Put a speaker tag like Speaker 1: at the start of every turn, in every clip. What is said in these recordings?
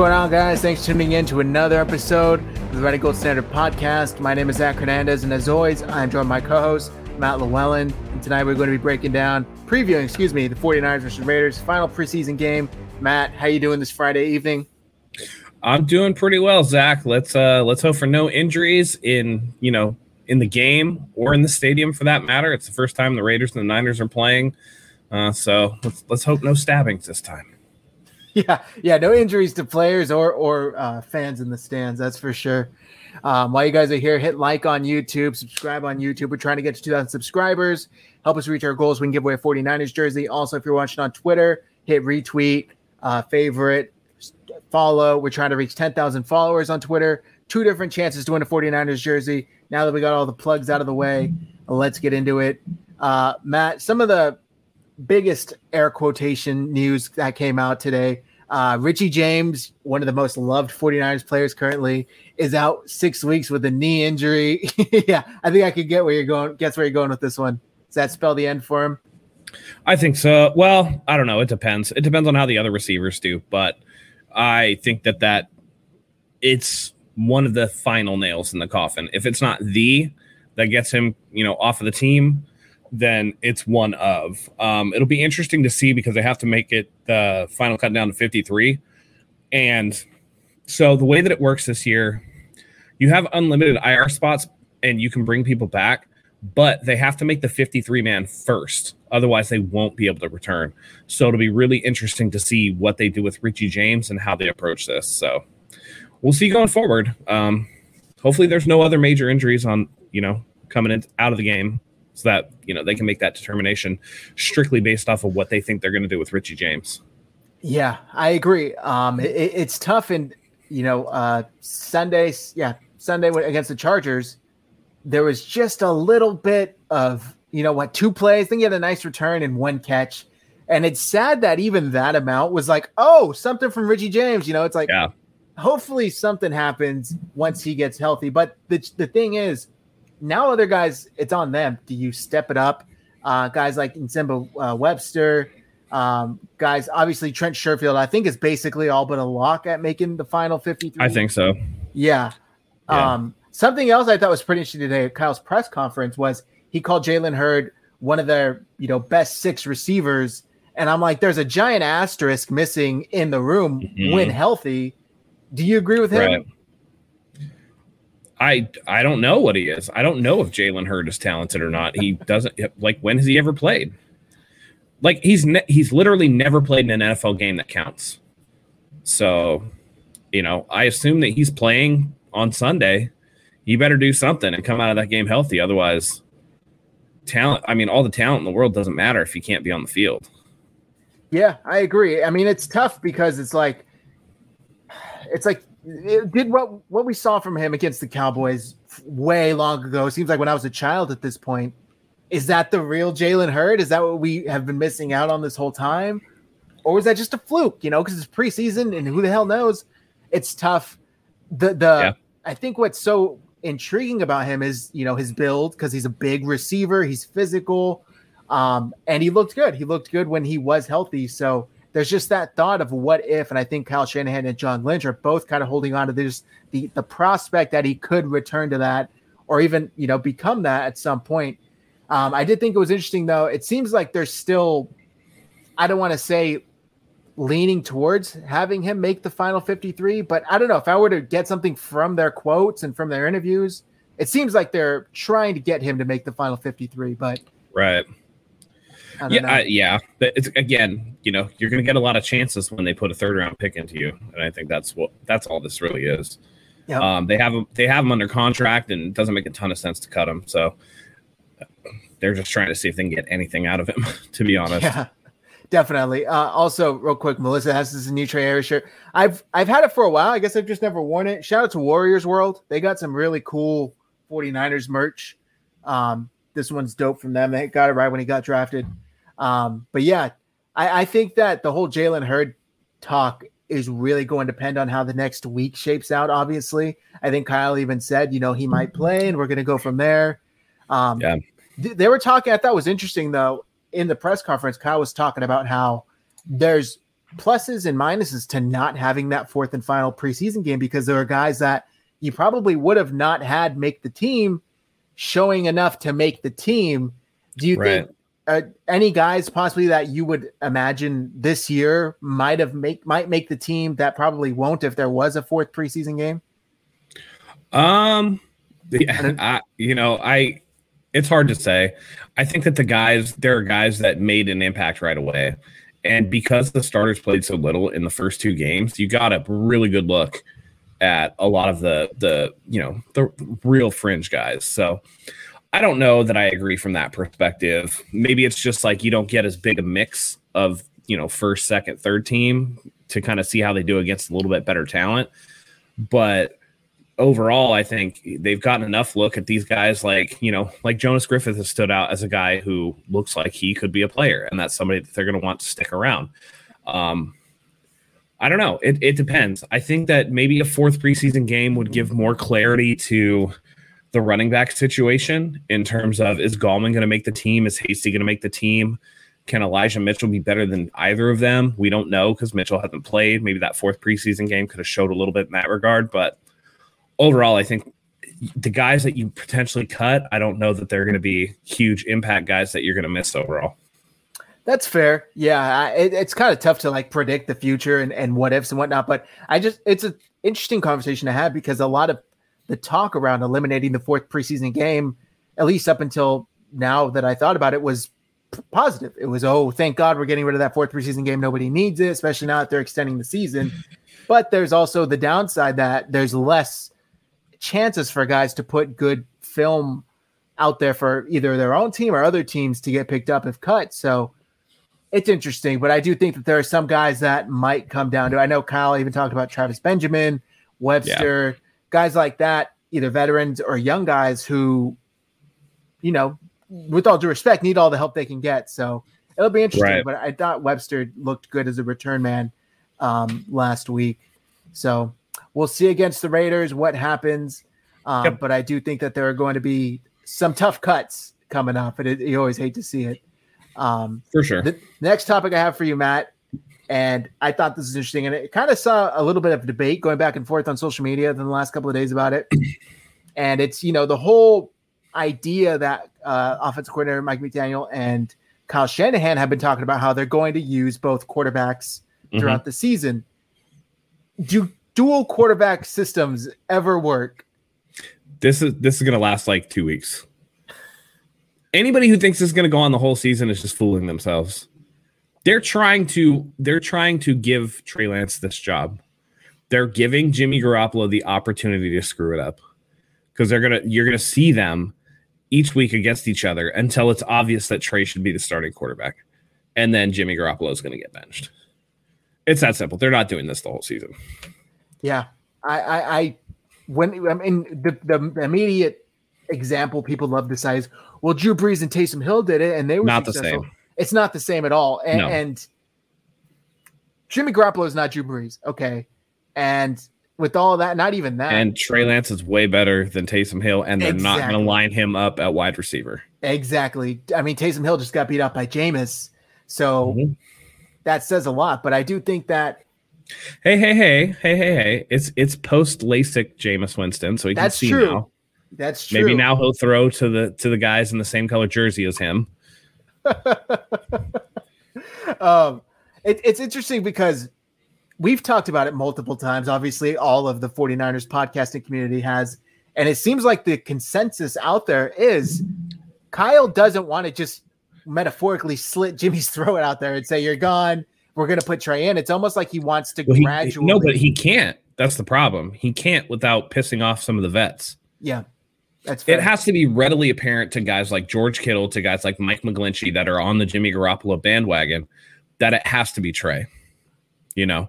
Speaker 1: Going on, guys? Thanks for tuning in to another episode of the Ready Gold Standard podcast. My name is Zach Hernandez, and as always, I'm joined by my co-host Matt Llewellyn. And tonight we're going to be breaking down, previewing, excuse me, the 49ers versus Raiders final preseason game. Matt, how you doing this Friday evening?
Speaker 2: I'm doing pretty well, Zach. Let's uh let's hope for no injuries in you know in the game or in the stadium for that matter. It's the first time the Raiders and the Niners are playing, uh, so let's let's hope no stabbings this time.
Speaker 1: Yeah, yeah, no injuries to players or or uh, fans in the stands. That's for sure. Um, while you guys are here, hit like on YouTube, subscribe on YouTube. We're trying to get to 2,000 subscribers. Help us reach our goals. We can give away a 49ers jersey. Also, if you're watching on Twitter, hit retweet, uh, favorite, follow. We're trying to reach 10,000 followers on Twitter. Two different chances to win a 49ers jersey. Now that we got all the plugs out of the way, let's get into it. Uh, Matt, some of the biggest air quotation news that came out today. Uh, Richie James, one of the most loved 49ers players currently, is out six weeks with a knee injury. yeah, I think I could get where you're going. Guess where you're going with this one. Does that spell the end for him?
Speaker 2: I think so. Well, I don't know. It depends. It depends on how the other receivers do, but I think that that it's one of the final nails in the coffin. If it's not the that gets him, you know, off of the team, then it's one of. Um, it'll be interesting to see because they have to make it the final cut down to 53. And so the way that it works this year, you have unlimited IR spots and you can bring people back, but they have to make the 53 man first. Otherwise, they won't be able to return. So it'll be really interesting to see what they do with Richie James and how they approach this. So we'll see going forward. Um, hopefully, there's no other major injuries on, you know, coming in, out of the game so that you know they can make that determination strictly based off of what they think they're going to do with Richie James.
Speaker 1: Yeah, I agree. Um, it, it's tough, and you know, uh, Sunday, yeah, Sunday against the Chargers, there was just a little bit of you know what two plays. Think he had a nice return and one catch, and it's sad that even that amount was like, oh, something from Richie James. You know, it's like, yeah. hopefully something happens once he gets healthy. But the the thing is now other guys, it's on them. Do you step it up? Uh, guys like Nsimba uh, Webster, um, guys, obviously Trent Sherfield, I think is basically all but a lock at making the final 53.
Speaker 2: I think so.
Speaker 1: Yeah. yeah. Um, something else I thought was pretty interesting today at Kyle's press conference was he called Jalen Hurd one of their, you know, best six receivers. And I'm like, there's a giant asterisk missing in the room mm-hmm. when healthy. Do you agree with him? Right.
Speaker 2: I I don't know what he is. I don't know if Jalen Hurd is talented or not. He doesn't like when has he ever played? Like he's ne- he's literally never played in an NFL game that counts. So, you know, I assume that he's playing on Sunday. You better do something and come out of that game healthy. Otherwise, talent. I mean, all the talent in the world doesn't matter if he can't be on the field.
Speaker 1: Yeah, I agree. I mean, it's tough because it's like, it's like did what what we saw from him against the Cowboys way long ago. Seems like when I was a child at this point. Is that the real Jalen Hurd? Is that what we have been missing out on this whole time? Or was that just a fluke, you know, because it's preseason and who the hell knows? It's tough. The the yeah. I think what's so intriguing about him is, you know, his build because he's a big receiver, he's physical, um, and he looked good. He looked good when he was healthy. So there's just that thought of what if, and I think Kyle Shanahan and John Lynch are both kind of holding on to this the the prospect that he could return to that or even you know become that at some point. Um, I did think it was interesting though. It seems like there's still, I don't want to say leaning towards having him make the final 53, but I don't know if I were to get something from their quotes and from their interviews, it seems like they're trying to get him to make the final 53. But
Speaker 2: right, yeah, I, yeah. But it's again, you know, you're going to get a lot of chances when they put a third round pick into you, and I think that's what that's all this really is. Yep. Um, they have them they have them under contract, and it doesn't make a ton of sense to cut them. So they're just trying to see if they can get anything out of him. To be honest,
Speaker 1: yeah, definitely. Uh, also, real quick, Melissa has this new Trey Harris shirt. I've I've had it for a while. I guess I've just never worn it. Shout out to Warriors World. They got some really cool 49ers merch. Um, this one's dope from them. They got it right when he got drafted. Um, but yeah, I, I think that the whole Jalen Hurd talk is really going to depend on how the next week shapes out. Obviously, I think Kyle even said, you know, he might play, and we're going to go from there. Um, yeah, th- they were talking. I thought was interesting though in the press conference. Kyle was talking about how there's pluses and minuses to not having that fourth and final preseason game because there are guys that you probably would have not had make the team showing enough to make the team. Do you right. think uh, any guys possibly that you would imagine this year might have make might make the team that probably won't if there was a fourth preseason game?
Speaker 2: Um, yeah, I, you know, I it's hard to say. I think that the guys there are guys that made an impact right away, and because the starters played so little in the first two games, you got a really good look at a lot of the the you know the real fringe guys. So I don't know that I agree from that perspective. Maybe it's just like you don't get as big a mix of, you know, first, second, third team to kind of see how they do against a little bit better talent. But overall, I think they've gotten enough look at these guys like, you know, like Jonas Griffith has stood out as a guy who looks like he could be a player, and that's somebody that they're going to want to stick around. Um, I don't know. It, it depends. I think that maybe a fourth preseason game would give more clarity to the running back situation in terms of is Gallman going to make the team? Is Hasty going to make the team? Can Elijah Mitchell be better than either of them? We don't know because Mitchell hasn't played. Maybe that fourth preseason game could have showed a little bit in that regard. But overall, I think the guys that you potentially cut, I don't know that they're going to be huge impact guys that you're going to miss overall.
Speaker 1: That's fair. Yeah, it, it's kind of tough to like predict the future and, and what ifs and whatnot. But I just it's an interesting conversation to have because a lot of the talk around eliminating the fourth preseason game, at least up until now that I thought about it, was positive. It was, oh, thank God we're getting rid of that fourth preseason game. Nobody needs it, especially now that they're extending the season. But there's also the downside that there's less chances for guys to put good film out there for either their own team or other teams to get picked up if cut. So it's interesting, but I do think that there are some guys that might come down to. I know Kyle even talked about Travis Benjamin, Webster. Yeah guys like that, either veterans or young guys who, you know, with all due respect, need all the help they can get. So it'll be interesting. Right. But I thought Webster looked good as a return man um, last week. So we'll see against the Raiders what happens. Um, yep. But I do think that there are going to be some tough cuts coming up, and it, you always hate to see it.
Speaker 2: Um, For sure.
Speaker 1: The next topic I have for you, Matt, and I thought this was interesting. And it kind of saw a little bit of debate going back and forth on social media in the last couple of days about it. and it's, you know, the whole idea that uh, offensive coordinator Mike McDaniel and Kyle Shanahan have been talking about how they're going to use both quarterbacks throughout mm-hmm. the season. Do dual quarterback systems ever work?
Speaker 2: This is this is going to last like two weeks. Anybody who thinks this is going to go on the whole season is just fooling themselves they're trying to they're trying to give Trey Lance this job. They're giving Jimmy Garoppolo the opportunity to screw it up because they're gonna you're gonna see them each week against each other until it's obvious that Trey should be the starting quarterback, and then Jimmy Garoppolo is gonna get benched. It's that simple. They're not doing this the whole season.
Speaker 1: Yeah, I I, I when I mean the the immediate example people love to say is well Drew Brees and Taysom Hill did it and they were
Speaker 2: not successful. the same
Speaker 1: it's not the same at all. And, no. and Jimmy Garoppolo is not Drew Brees, okay, and with all that, not even that.
Speaker 2: And Trey Lance is way better than Taysom Hill, and they're exactly. not going to line him up at wide receiver.
Speaker 1: Exactly. I mean, Taysom Hill just got beat up by Jameis, so mm-hmm. that says a lot. But I do think that.
Speaker 2: Hey, hey, hey, hey, hey, hey! It's it's post LASIK Jameis Winston, so he can see true. now.
Speaker 1: That's true.
Speaker 2: Maybe now he'll throw to the to the guys in the same color jersey as him.
Speaker 1: um, it, it's interesting because we've talked about it multiple times. Obviously, all of the 49ers podcasting community has. And it seems like the consensus out there is Kyle doesn't want to just metaphorically slit Jimmy's throat out there and say, You're gone. We're going to put Trey in. It's almost like he wants to well, gradually.
Speaker 2: no, but he can't. That's the problem. He can't without pissing off some of the vets.
Speaker 1: Yeah.
Speaker 2: That's fair. it has to be readily apparent to guys like George Kittle, to guys like Mike McGlinchey that are on the Jimmy Garoppolo bandwagon that it has to be Trey. You know,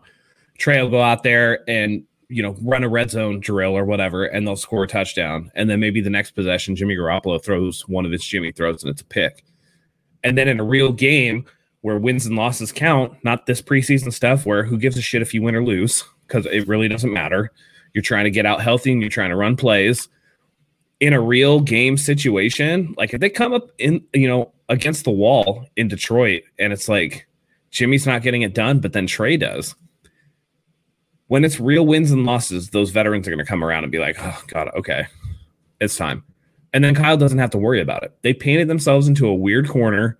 Speaker 2: Trey will go out there and you know run a red zone drill or whatever, and they'll score a touchdown, and then maybe the next possession Jimmy Garoppolo throws one of his Jimmy throws and it's a pick, and then in a real game where wins and losses count, not this preseason stuff where who gives a shit if you win or lose because it really doesn't matter. You're trying to get out healthy and you're trying to run plays in a real game situation, like if they come up in, you know, against the wall in Detroit and it's like Jimmy's not getting it done, but then Trey does. When it's real wins and losses, those veterans are going to come around and be like, oh, God, okay, it's time. And then Kyle doesn't have to worry about it. They painted themselves into a weird corner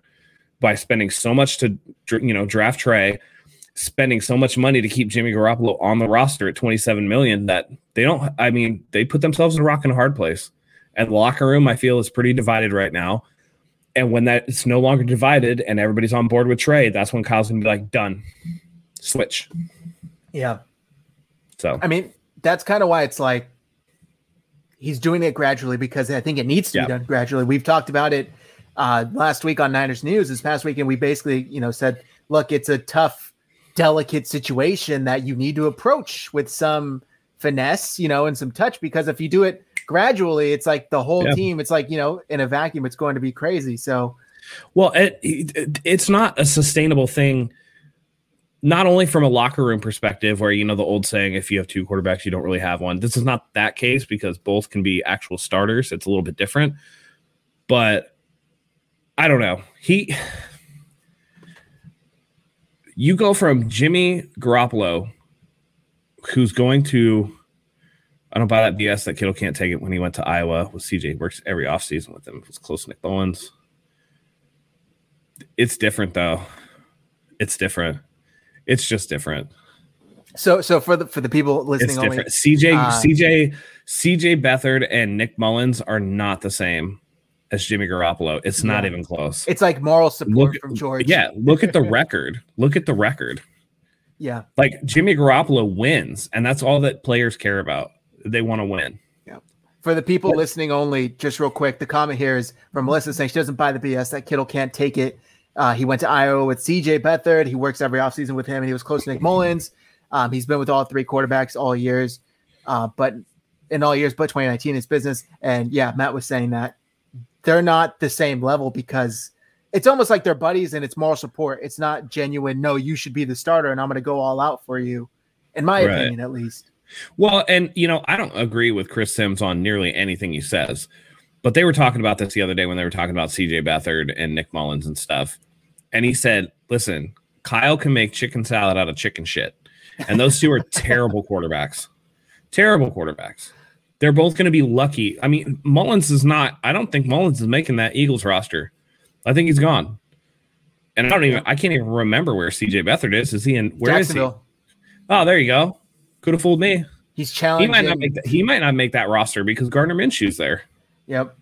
Speaker 2: by spending so much to, you know, draft Trey, spending so much money to keep Jimmy Garoppolo on the roster at 27 million that they don't, I mean, they put themselves in a rock and a hard place. And the locker room, I feel, is pretty divided right now. And when that it's no longer divided and everybody's on board with Trey, that's when Kyle's gonna be like, done. Switch.
Speaker 1: Yeah.
Speaker 2: So
Speaker 1: I mean, that's kind of why it's like he's doing it gradually because I think it needs to
Speaker 2: Yeah.
Speaker 1: be done gradually. We've talked about it uh, last week on Niners News. This past weekend, we basically, you know, said, look, it's a tough, delicate situation that you need to approach with some finesse, you know, and some touch because if you do it gradually, it's like the whole
Speaker 2: Yeah.
Speaker 1: team, it's like, you know, in a vacuum, it's going to be crazy. So,
Speaker 2: Well, it, it, it's not a sustainable thing. Not only from a locker room perspective, where you know the old saying, "If you have two quarterbacks, you don't really have one." This is not that case because both can be actual starters. It's a little bit different, but I don't know. He, you go from Jimmy Garoppolo, who's going to, I don't buy that BS that Kittle can't take it when he went to Iowa with CJ. Works every offseason with him. It was close to Nick Mullens. It's different though. It's different. It's just different.
Speaker 1: so, so for the for the people listening,
Speaker 2: It's
Speaker 1: only.
Speaker 2: CJ,
Speaker 1: uh,
Speaker 2: CJ, CJ Beathard and Nick Mullens are not the same as Jimmy Garoppolo. It's not even close.
Speaker 1: it's like moral support
Speaker 2: Look,
Speaker 1: from George.
Speaker 2: yeah, look at the record. Look at the record.
Speaker 1: yeah.
Speaker 2: Like Jimmy Garoppolo wins, and that's all that players care about. They want to win. Yeah.
Speaker 1: For the people listening only, just real quick, the comment here is from Melissa saying she doesn't buy the BS that Kittle can't take it. Uh, he went to Iowa with CJ Beathard. He works every offseason with him, and he was close to Nick Mullens. Um, he's been with all three quarterbacks all years, uh, but in all years, but 2019 is business. And yeah, Matt was saying that they're not the same level because it's almost like they're buddies and it's moral support. It's not genuine. No, you should be the starter, and I'm going to go all out for you, in my
Speaker 2: Right.
Speaker 1: opinion, at least.
Speaker 2: Well, and you know, I don't agree with Chris Sims on nearly anything he says, but they were talking about this the other day when they were talking about CJ Beathard and Nick Mullens and stuff. And he said, listen, Kyle can make chicken salad out of chicken shit. And those two are terrible quarterbacks. Terrible quarterbacks. They're both going to be lucky. I mean, Mullens is not, I don't think Mullens is making that Eagles roster. I think he's gone. And I don't even, I can't even remember where CJ Beathard is. Is he in, where is he? Oh, there you go. Could have fooled me.
Speaker 1: He's challenging.
Speaker 2: He might not make that. He might not make that roster because Gardner Minshew's there.
Speaker 1: Yep.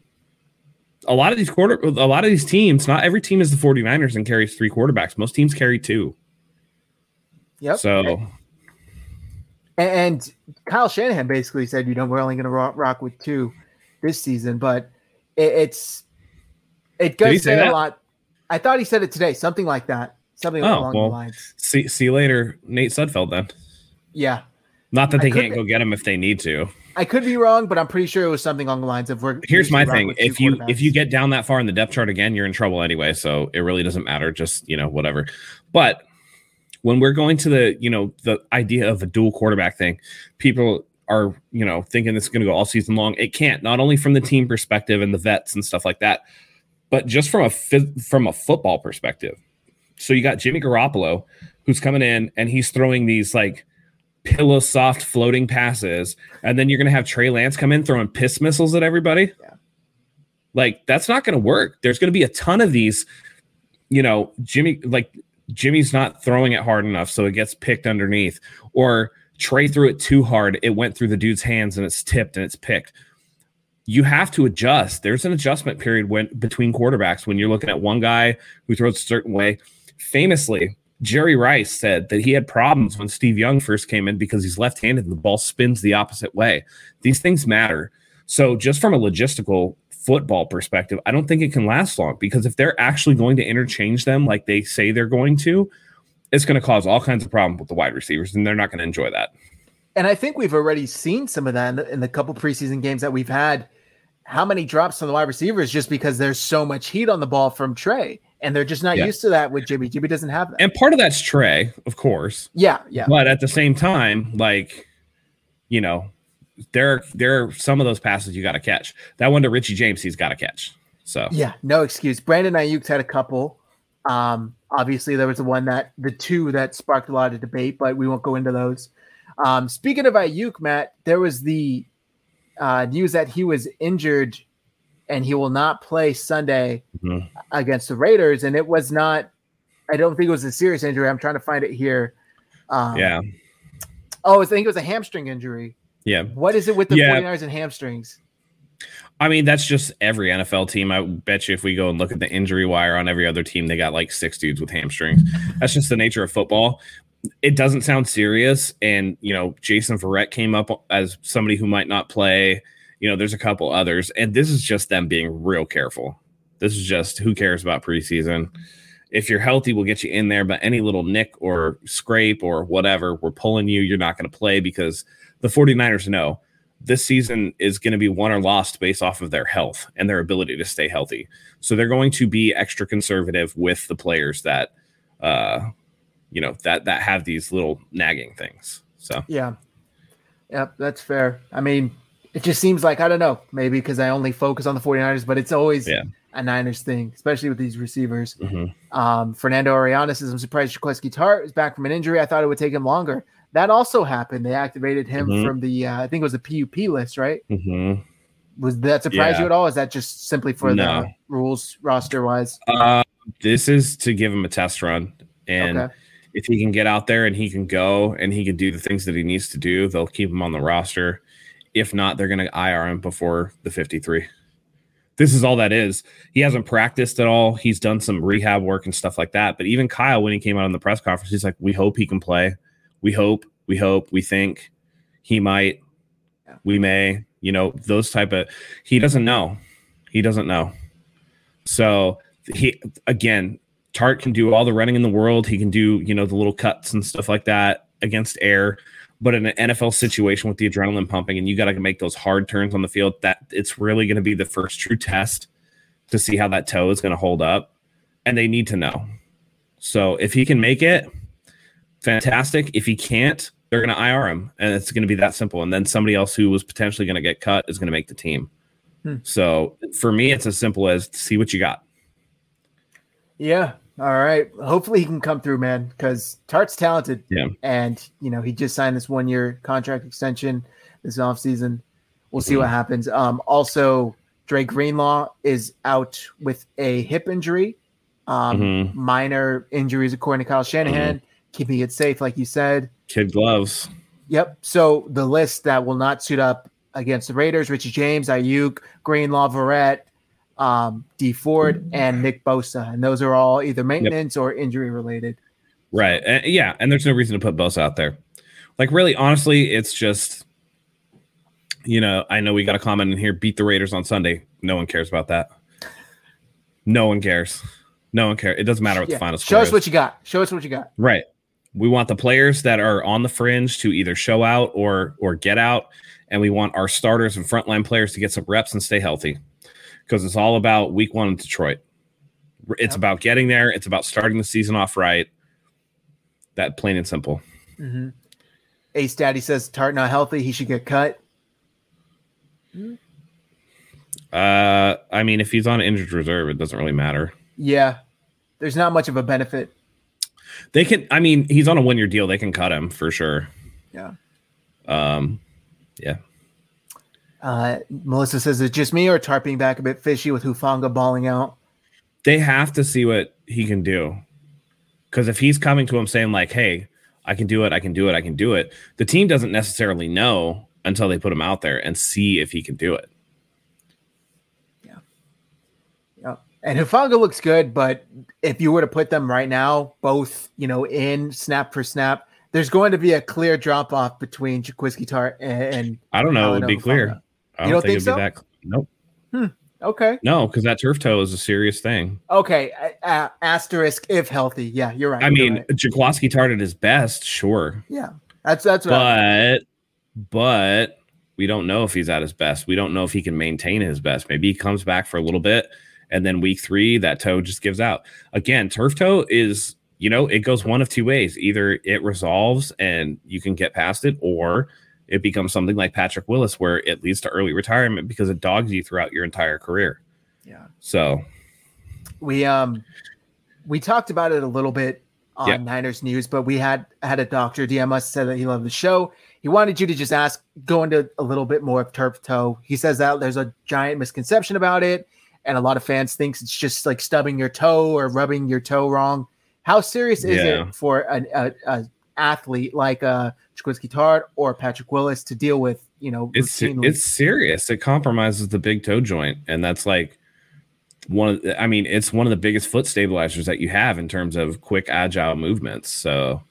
Speaker 2: A lot of these quarter, a lot of these teams. Not every team is the 49ers and carries three quarterbacks. Most teams carry two.
Speaker 1: Yep.
Speaker 2: So
Speaker 1: And Kyle Shanahan basically said, you know, we're only going to rock, rock with two this season, but it, it's it does
Speaker 2: say
Speaker 1: say a lot. I thought he said it today, something like that, something
Speaker 2: Oh,
Speaker 1: along
Speaker 2: well.
Speaker 1: the lines.
Speaker 2: see, see you later, Nate Sudfeld. Then,
Speaker 1: Yeah,
Speaker 2: not that they can't
Speaker 1: be-
Speaker 2: go get him if they need to.
Speaker 1: I could be wrong, but I'm pretty sure it was something along the lines of we're.
Speaker 2: Here's my thing: if you if you get down that far in the depth chart again, you're in trouble anyway. So it really doesn't matter. Just you know whatever. But when we're going to the you know the idea of a dual quarterback thing, people are you know thinking this is going to go all season long. It can't. Not only from the team perspective and the vets and stuff like that, but just from a from a football perspective. So you got Jimmy Garoppolo, who's coming in and he's throwing these like pillow soft floating passes, and then you're gonna have Trey Lance come in throwing piss missiles at everybody.
Speaker 1: Yeah.
Speaker 2: Like that's not gonna work. There's gonna be a ton of these, you know, Jimmy like Jimmy's not throwing it hard enough, so it gets picked underneath, or Trey threw it too hard, it went through the dude's hands and it's tipped and it's picked. You have to adjust. There's an adjustment period when between quarterbacks when you're looking at one guy who throws a certain way. Famously, Jerry Rice said that he had problems when Steve Young first came in because he's left handed and the ball spins the opposite way. These things matter. So, just from a logistical football perspective, I don't think it can last long because if they're actually going to interchange them like they say they're going to, it's going to cause all kinds of problems with the wide receivers and they're not going to enjoy that.
Speaker 1: and I think we've already seen some of that in the, in the couple preseason games that we've had. How many drops on the wide receivers just because there's so much heat on the ball from Trey, and they're just not
Speaker 2: Yeah.
Speaker 1: used to that with Jimmy. Jimmy doesn't have that.
Speaker 2: And part of that's Trey, of course.
Speaker 1: yeah, yeah.
Speaker 2: But at the same time, like, you know, there there are some of those passes you got to catch. That one to Richie James, he's got to catch. So
Speaker 1: Yeah, no excuse. Brandon Aiyuk's had a couple. Um, obviously, there was the one that the two that sparked a lot of debate, but we won't go into those. Um, speaking of Aiyuk, Matt, there was the uh, news that he was injured and he will not play Sunday
Speaker 2: Mhm.
Speaker 1: against the Raiders. And it was not, I don't think it was a serious injury. I'm trying to find it here. Um,
Speaker 2: Yeah.
Speaker 1: Oh, I think it was a hamstring injury.
Speaker 2: Yeah.
Speaker 1: What is it with the
Speaker 2: Yeah.
Speaker 1: 49ers and hamstrings?
Speaker 2: I mean, that's just every NFL team. I bet you if we go and look at the injury wire on every other team, they got like six dudes with hamstrings. That's just the nature of football. It doesn't sound serious. And, you know, Jason Verrett came up as somebody who might not play. You know, there's a couple others. And this is just them being real careful. This is just who cares about preseason. If you're healthy, we'll get you in there. But any little nick or scrape or whatever, we're pulling you. You're not going to play because the 49ers know this season is going to be won or lost based off of their health and their ability to stay healthy. So they're going to be extra conservative with the players that, uh, you know, that that have these little nagging things. So
Speaker 1: Yeah. Yep, that's fair. I mean, it just seems like, I don't know, maybe because I only focus on the 49ers, but it's always
Speaker 2: Yeah.
Speaker 1: a Niners thing, especially with these receivers.
Speaker 2: mhm.
Speaker 1: Um, Fernando Ariana says, I'm surprised Jaquiski Tartt is back from an injury. I thought it would take him longer. That also happened. They activated him
Speaker 2: Mhm.
Speaker 1: from the, uh, I think it was the PUP list, right?
Speaker 2: Mhm.
Speaker 1: Was that surprise
Speaker 2: Yeah.
Speaker 1: you at all? Is that just simply for
Speaker 2: No.
Speaker 1: the rules roster wise?
Speaker 2: Uh, this is to give him a test run, and
Speaker 1: Okay.
Speaker 2: if he can get out there and he can go and he can do the things that he needs to do, they'll keep him on the roster. If not, they're going to IR him before the 53. This is all that is. He hasn't practiced at all. He's done some rehab work and stuff like that. But even Kyle, when he came out in the press conference, he's like, "We hope he can play. We hope. We hope. We think he might. We may. You know, those type of. He doesn't know. He doesn't know. So he again, Tartt can do all the running in the world. He can do, you know, the little cuts and stuff like that against air. But in an NFL situation with the adrenaline pumping and you got to make those hard turns on the field, that it's really going to be the first true test to see how that toe is going to hold up. And they need to know. So if he can make it, fantastic. If he can't, they're going to IR him. And it's going to be that simple. And then somebody else who was potentially going to get cut is going to make the team.
Speaker 1: Hmm.
Speaker 2: So for me, it's as simple as see what you got.
Speaker 1: Yeah. All right. Hopefully he can come through, man, because Tartt's talented.
Speaker 2: Yeah.
Speaker 1: And, you know, he just signed this one year contract extension this offseason. We'll see
Speaker 2: Mhm.
Speaker 1: what happens. Um, also, Dre Greenlaw is out with a hip injury, um,
Speaker 2: Mhm.
Speaker 1: minor injuries, according to Kyle Shanahan, keeping it safe, like you said.
Speaker 2: Kid gloves.
Speaker 1: Yep. So the list that will not suit up against the Raiders: Richie James, Aiyuk, Greenlaw, Verrett, um, Dee Ford, and Nick Bosa, and those are all either maintenance or injury related.
Speaker 2: Right. And, yeah. And there's no reason to put Bosa out there. Like, really, honestly, it's just, you know, I know we got a comment in here beat the Raiders on Sunday. No one cares about that. No one cares. No one cares. It doesn't matter what
Speaker 1: Yeah.
Speaker 2: the final score.
Speaker 1: Show us
Speaker 2: is.
Speaker 1: what you got. Show us what you got.
Speaker 2: Right. We want the players that are on the fringe to either show out or or get out, and we want our starters and frontline players to get some reps and stay healthy, because it's all about Week One in Detroit. It's
Speaker 1: Yep.
Speaker 2: about getting there. It's about starting the season off right. That plain and simple.
Speaker 1: Mm-hmm. Ace Daddy says Tartt not healthy. He should get cut.
Speaker 2: Uh, I mean, if he's on injured reserve, it doesn't really matter.
Speaker 1: Yeah. There's not much of a benefit.
Speaker 2: They can. I mean, he's on a one-year deal. They can cut him for sure.
Speaker 1: Yeah.
Speaker 2: Um, yeah.
Speaker 1: Uh, Melissa says it's just me or tarping back a bit fishy with Hufanga balling out.
Speaker 2: they have to see what he can do. Because if he's coming to him saying, like, hey, I can do it, I can do it, I can do it, the team doesn't necessarily know until they put him out there and see if he can do it.
Speaker 1: Yeah. Yeah. And Hufanga looks good, but if you were to put them right now, both, you know, in snap for snap, there's going to be a clear drop off between Jaquiski Tartt and, and
Speaker 2: I don't know. It would be clear.
Speaker 1: Hufanga.
Speaker 2: I
Speaker 1: You
Speaker 2: don't
Speaker 1: don't
Speaker 2: think,
Speaker 1: think so?
Speaker 2: be that. Nope.
Speaker 1: Hmm, okay.
Speaker 2: No, because that turf toe is a serious thing.
Speaker 1: Okay. a- asterisk if healthy. Yeah, you're right.
Speaker 2: I
Speaker 1: you're
Speaker 2: mean,
Speaker 1: right.
Speaker 2: Jaquiski Tartt at his best, sure.
Speaker 1: yeah. That's that's what
Speaker 2: But but we don't know if he's at his best. We don't know if he can maintain his best. Maybe he comes back for a little bit and then week three, that toe just gives out. Again, turf toe is, you know, it goes one of two ways. Either it resolves and you can get past it, or it becomes something like Patrick Willis, where it leads to early retirement because it dogs you throughout your entire career.
Speaker 1: yeah.
Speaker 2: So
Speaker 1: We um we talked about it a little bit on
Speaker 2: Yeah.
Speaker 1: Niners News, but we had had a doctor DM us said that he loved the show. He wanted you to just ask, go into a little bit more of turf toe. He says that there's a giant misconception about it, and a lot of fans thinks it's just like stubbing your toe or rubbing your toe wrong. How serious is
Speaker 2: Yeah.
Speaker 1: it for an a, a athlete like uh Jaquiski Tartt or Patrick Willis to deal with? You know,
Speaker 2: it's
Speaker 1: routinely?
Speaker 2: it's serious. It compromises the big toe joint, and that's like one of. The, I mean, it's one of the biggest foot stabilizers that you have in terms of quick, agile movements. So,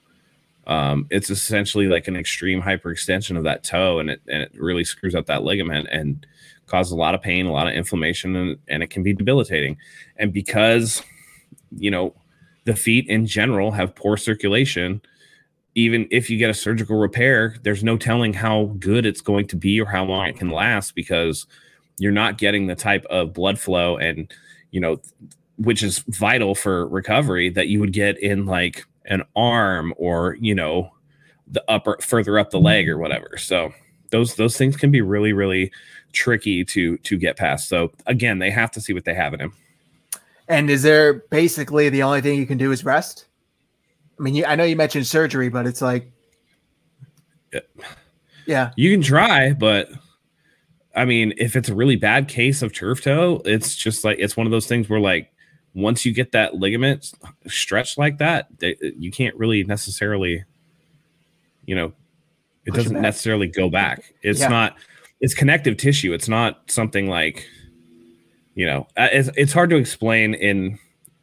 Speaker 2: um, it's essentially like an extreme hyperextension of that toe, and it and it really screws up that ligament and causes a lot of pain, a lot of inflammation, and, and it can be debilitating. And because you know the feet in general have poor circulation even if you get a surgical repair, there's no telling how good it's going to be or how long it can last because you're not getting the type of blood flow and, you know, which is vital for recovery that you would get in like an arm or, you know, the upper further up the leg or mm-hmm. whatever. So those those things can be really really tricky to to get past. So again, they have to see what they have in him.
Speaker 1: And is there basically the only thing you can do is rest? I mean, you, I know you mentioned surgery, but it's like,
Speaker 2: Yeah.
Speaker 1: yeah,
Speaker 2: You can try, but I mean, if it's a really bad case of turf toe, it's just like it's one of those things where like once you get that ligament stretched like that, they, you can't really necessarily, you know, it
Speaker 1: Push
Speaker 2: doesn't necessarily go back. It's
Speaker 1: Yeah.
Speaker 2: not. It's connective tissue. It's not something like, you know, uh, it's it's hard to explain in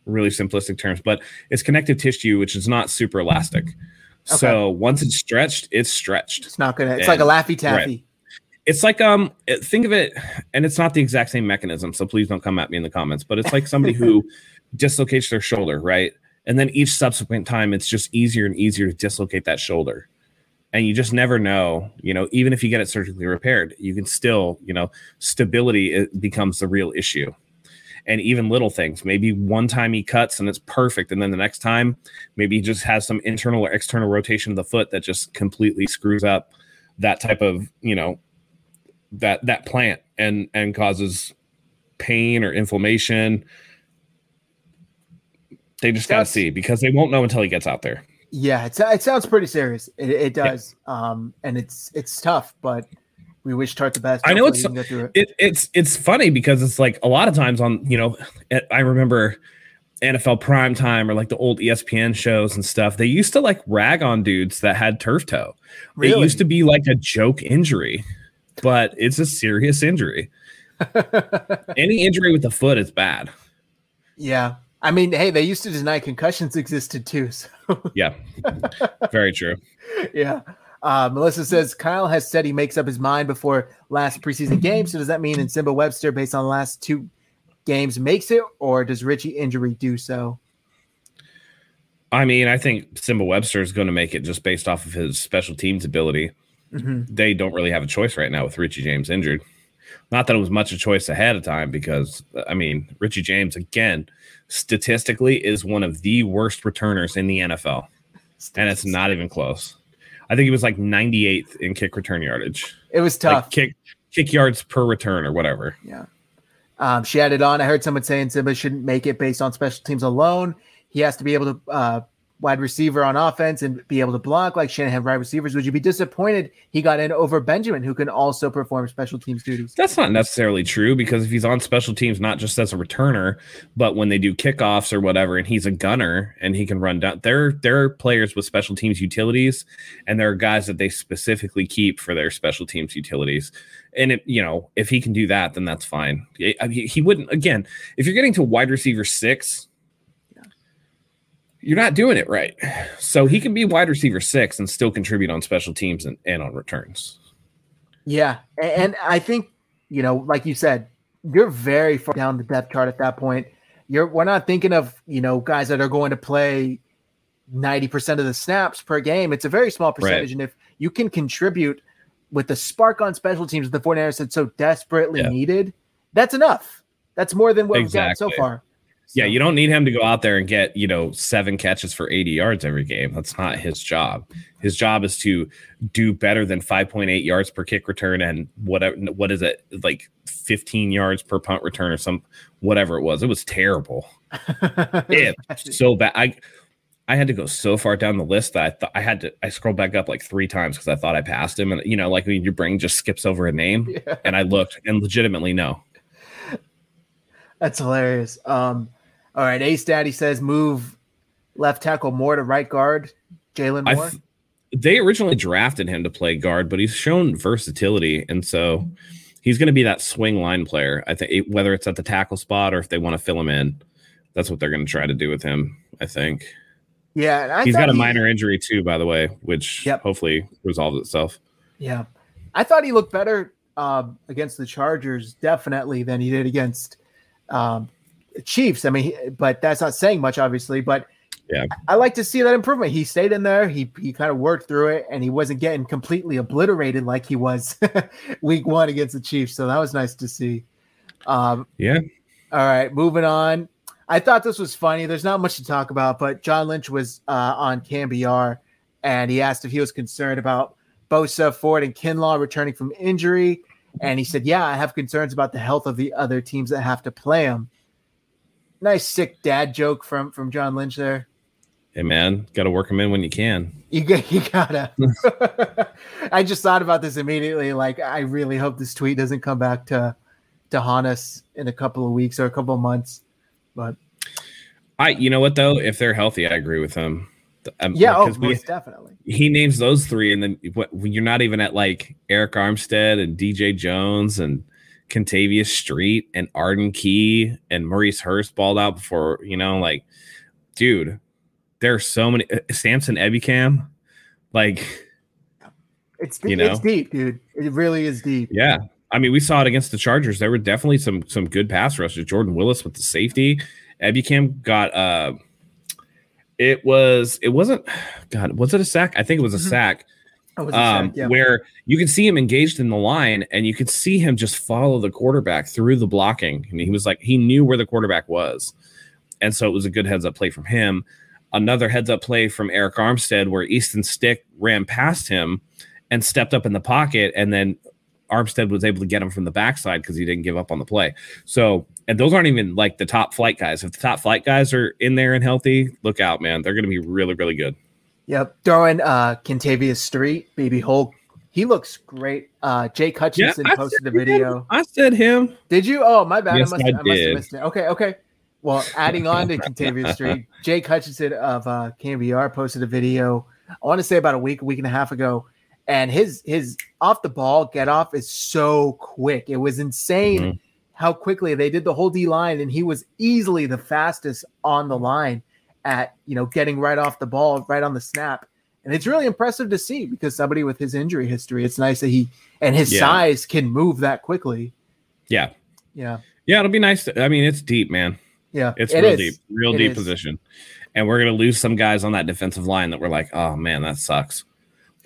Speaker 2: really simplistic terms, but it's connective tissue, which is not super elastic. So once it's stretched, it's stretched
Speaker 1: it's not gonna. It's like a laffy taffy.
Speaker 2: it's like um think of it and it's not the exact same mechanism so please don't come at me in the comments but it's like somebody who dislocates their shoulder right and then each subsequent time it's just easier and easier to dislocate that shoulder and you just never know you know even if you get it surgically repaired you can still you know stability it becomes the real issue and even little things. Maybe one time he cuts and it's perfect and then the next time maybe he just has some internal or external rotation of the foot that just completely screws up that type of you know that that plant and and causes pain or inflammation. They just gotta see because they won't know until he gets out there.
Speaker 1: Yeah, it's, it sounds pretty serious. It, it does, um, and it's it's tough, but we wish Tartt the best.
Speaker 2: I know it's-
Speaker 1: he can get through it.
Speaker 2: it, it's it's funny because it's like a lot of times on you know eh, i remember nfl prime time or like the old espn shows and stuff they used to like rag on dudes that had turf toe it used to be like a joke injury but it's a serious injury any injury with the foot is bad
Speaker 1: yeah, I mean, hey, they used to deny concussions existed too. So
Speaker 2: yeah very true
Speaker 1: yeah. Uh, Melissa says Kyle has said he makes up his mind before last preseason game. So does that mean Nsimba Webster, based on the last two games, makes it, or does Richie injury do so?
Speaker 2: I mean, I think Simba Webster is going to make it just based off of his special teams ability.
Speaker 1: Mhm.
Speaker 2: They don't really have a choice right now with Richie James injured. Not that it was much a choice ahead of time because, I mean, Richie James, again, statistically is one of the worst returners in the NFL. And it's not even close. I think he was like 98th in kick return yardage,
Speaker 1: It was tough.
Speaker 2: like kick kick yards per return or whatever.
Speaker 1: Yeah. Um, she added on. I heard someone saying Simba shouldn't make it based on special teams alone. He has to be able to uh, wide receiver on offense and be able to block like Shanahan wide receivers. Would you be disappointed he got in over Benjamin, who can also perform special teams duties?
Speaker 2: That's not necessarily true because if he's on special teams, not just as a returner, but when they do kickoffs or whatever, and he's a gunner and he can run down, there there are players with special teams utilities, and there are guys that they specifically keep for their special teams utilities. And you know, if he can do that, then that's fine. I mean, he wouldn't again. If you're getting to wide receiver six, you're not doing it right. So he can be wide receiver six and still contribute on special teams and, and on returns.
Speaker 1: Yeah, and I think you know, like you said, you're very far down the depth chart at that point. You're we're not thinking of you know guys that are going to play ninety percent of the snaps per game. It's a very small percentage, and if you can contribute with the spark on special teams that the 49ers had so desperately
Speaker 2: Yeah.
Speaker 1: needed, that's enough. That's more than what we've got so far.
Speaker 2: Yeah, you don't need him to go out there and get, you know, seven catches for 80 yards every game. That's not his job. His job is to do better than 5.8 yards per kick return and whatever what is it? Like 15 yards per punt return or some whatever it was. It was terrible. It so bad. I I had to go so far down the list that I thought I had to I scrolled back up like three times because I thought I passed him. And you know, like when your brain just skips over a name.
Speaker 1: Yeah.
Speaker 2: And I looked and legitimately no.
Speaker 1: That's hilarious. Um, all right, Ace Daddy says move left tackle more to right guard.
Speaker 2: Jaylon
Speaker 1: Moore.
Speaker 2: th- they originally drafted him to play guard, but he's shown versatility, and so he's going to be that swing line player. I think whether it's at the tackle spot or if they want to fill him in, that's what they're going to try to do with him. I think
Speaker 1: yeah,
Speaker 2: he's got a
Speaker 1: he-
Speaker 2: minor injury too, by the way, which
Speaker 1: Yep.
Speaker 2: hopefully resolves itself.
Speaker 1: Yeah, I thought he looked better um, against the Chargers, definitely, than he did against um, Chiefs. I mean, but that's not saying much, obviously. But
Speaker 2: Yeah.
Speaker 1: I like to see that improvement. He stayed in there. He he kind of worked through it, and he wasn't getting completely obliterated like he was week one against the Chiefs. So that was nice to see. Um,
Speaker 2: Yeah,
Speaker 1: all right, moving on. I thought this was funny. There's not much to talk about, but John Lynch was uh, on KNBR and he asked if he was concerned about Bosa, Ford, and Kinlaw returning from injury. And he said, Yeah, I have concerns about the health of the other teams that have to play them. Nice, sick dad joke from, from John Lynch there.
Speaker 2: hey man, got to work him in when you can.
Speaker 1: You, got, you gotta. I just thought about this immediately. Like, I really hope this tweet doesn't come back to, to haunt us in a couple of weeks or a couple of months. But
Speaker 2: I, you know what though, if they're healthy, I agree with him. Um,
Speaker 1: yeah, oh,
Speaker 2: we-
Speaker 1: most definitely.
Speaker 2: he names those three, and then what, when you're not even at like Arik Armstead and DJ Jones and Kentavius Street and Arden Key and Maurice Hurst balled out before, you know, like, dude, there are so many. uh, Samson Ebukam, like,
Speaker 1: It's
Speaker 2: You
Speaker 1: it's
Speaker 2: know?
Speaker 1: deep, dude. It really is deep.
Speaker 2: yeah. I mean, we saw it against the Chargers. There were definitely some some good pass rushes. Jordan Willis with the safety. Ebukam got uh it was it wasn't God, was it a sack? I think it was a
Speaker 1: Mhm.
Speaker 2: sack.
Speaker 1: A
Speaker 2: um,
Speaker 1: yeah.
Speaker 2: where you could see him engaged in the line and you could see him just follow the quarterback through the blocking. I mean, he was like, he knew where the quarterback was. And so it was a good heads up play from him. Another heads up play from Arik Armstead where Easton Stick ran past him and stepped up in the pocket. And then Armstead was able to get him from the backside because he didn't give up on the play. So, and those aren't even like the top flight guys. If the top flight guys are in there and healthy, look out, man. They're going to be really, really good.
Speaker 1: Yep. Throwing uh Kentavius Street, Baby Hulk. He looks great. Uh Jake Hutchinson
Speaker 2: I
Speaker 1: posted the video.
Speaker 2: him. I said him.
Speaker 1: Did you? Oh, my bad.
Speaker 2: Yes,
Speaker 1: I, must,
Speaker 2: I
Speaker 1: I, must have missed it. Okay, okay. Well, adding on to Kentavius Street, Jake Hutchinson of uh, KNBR posted a video. I want to say about a week, a week and a half ago, and his his off the ball get off is so quick. It was insane
Speaker 2: Mhm.
Speaker 1: how quickly they did the whole D line, and he was easily the fastest on the line at you know getting right off the ball, right on the snap. And it's really impressive to see because somebody with his injury history, it's nice that he and his
Speaker 2: Yeah.
Speaker 1: size can move that quickly.
Speaker 2: Yeah.
Speaker 1: Yeah.
Speaker 2: Yeah, it'll be nice. To, I mean, it's deep, man.
Speaker 1: Yeah,
Speaker 2: It's
Speaker 1: it
Speaker 2: real
Speaker 1: is.
Speaker 2: deep, real
Speaker 1: It
Speaker 2: deep
Speaker 1: is.
Speaker 2: position. And we're gonna lose some guys on that defensive line that we're like, oh man, that sucks.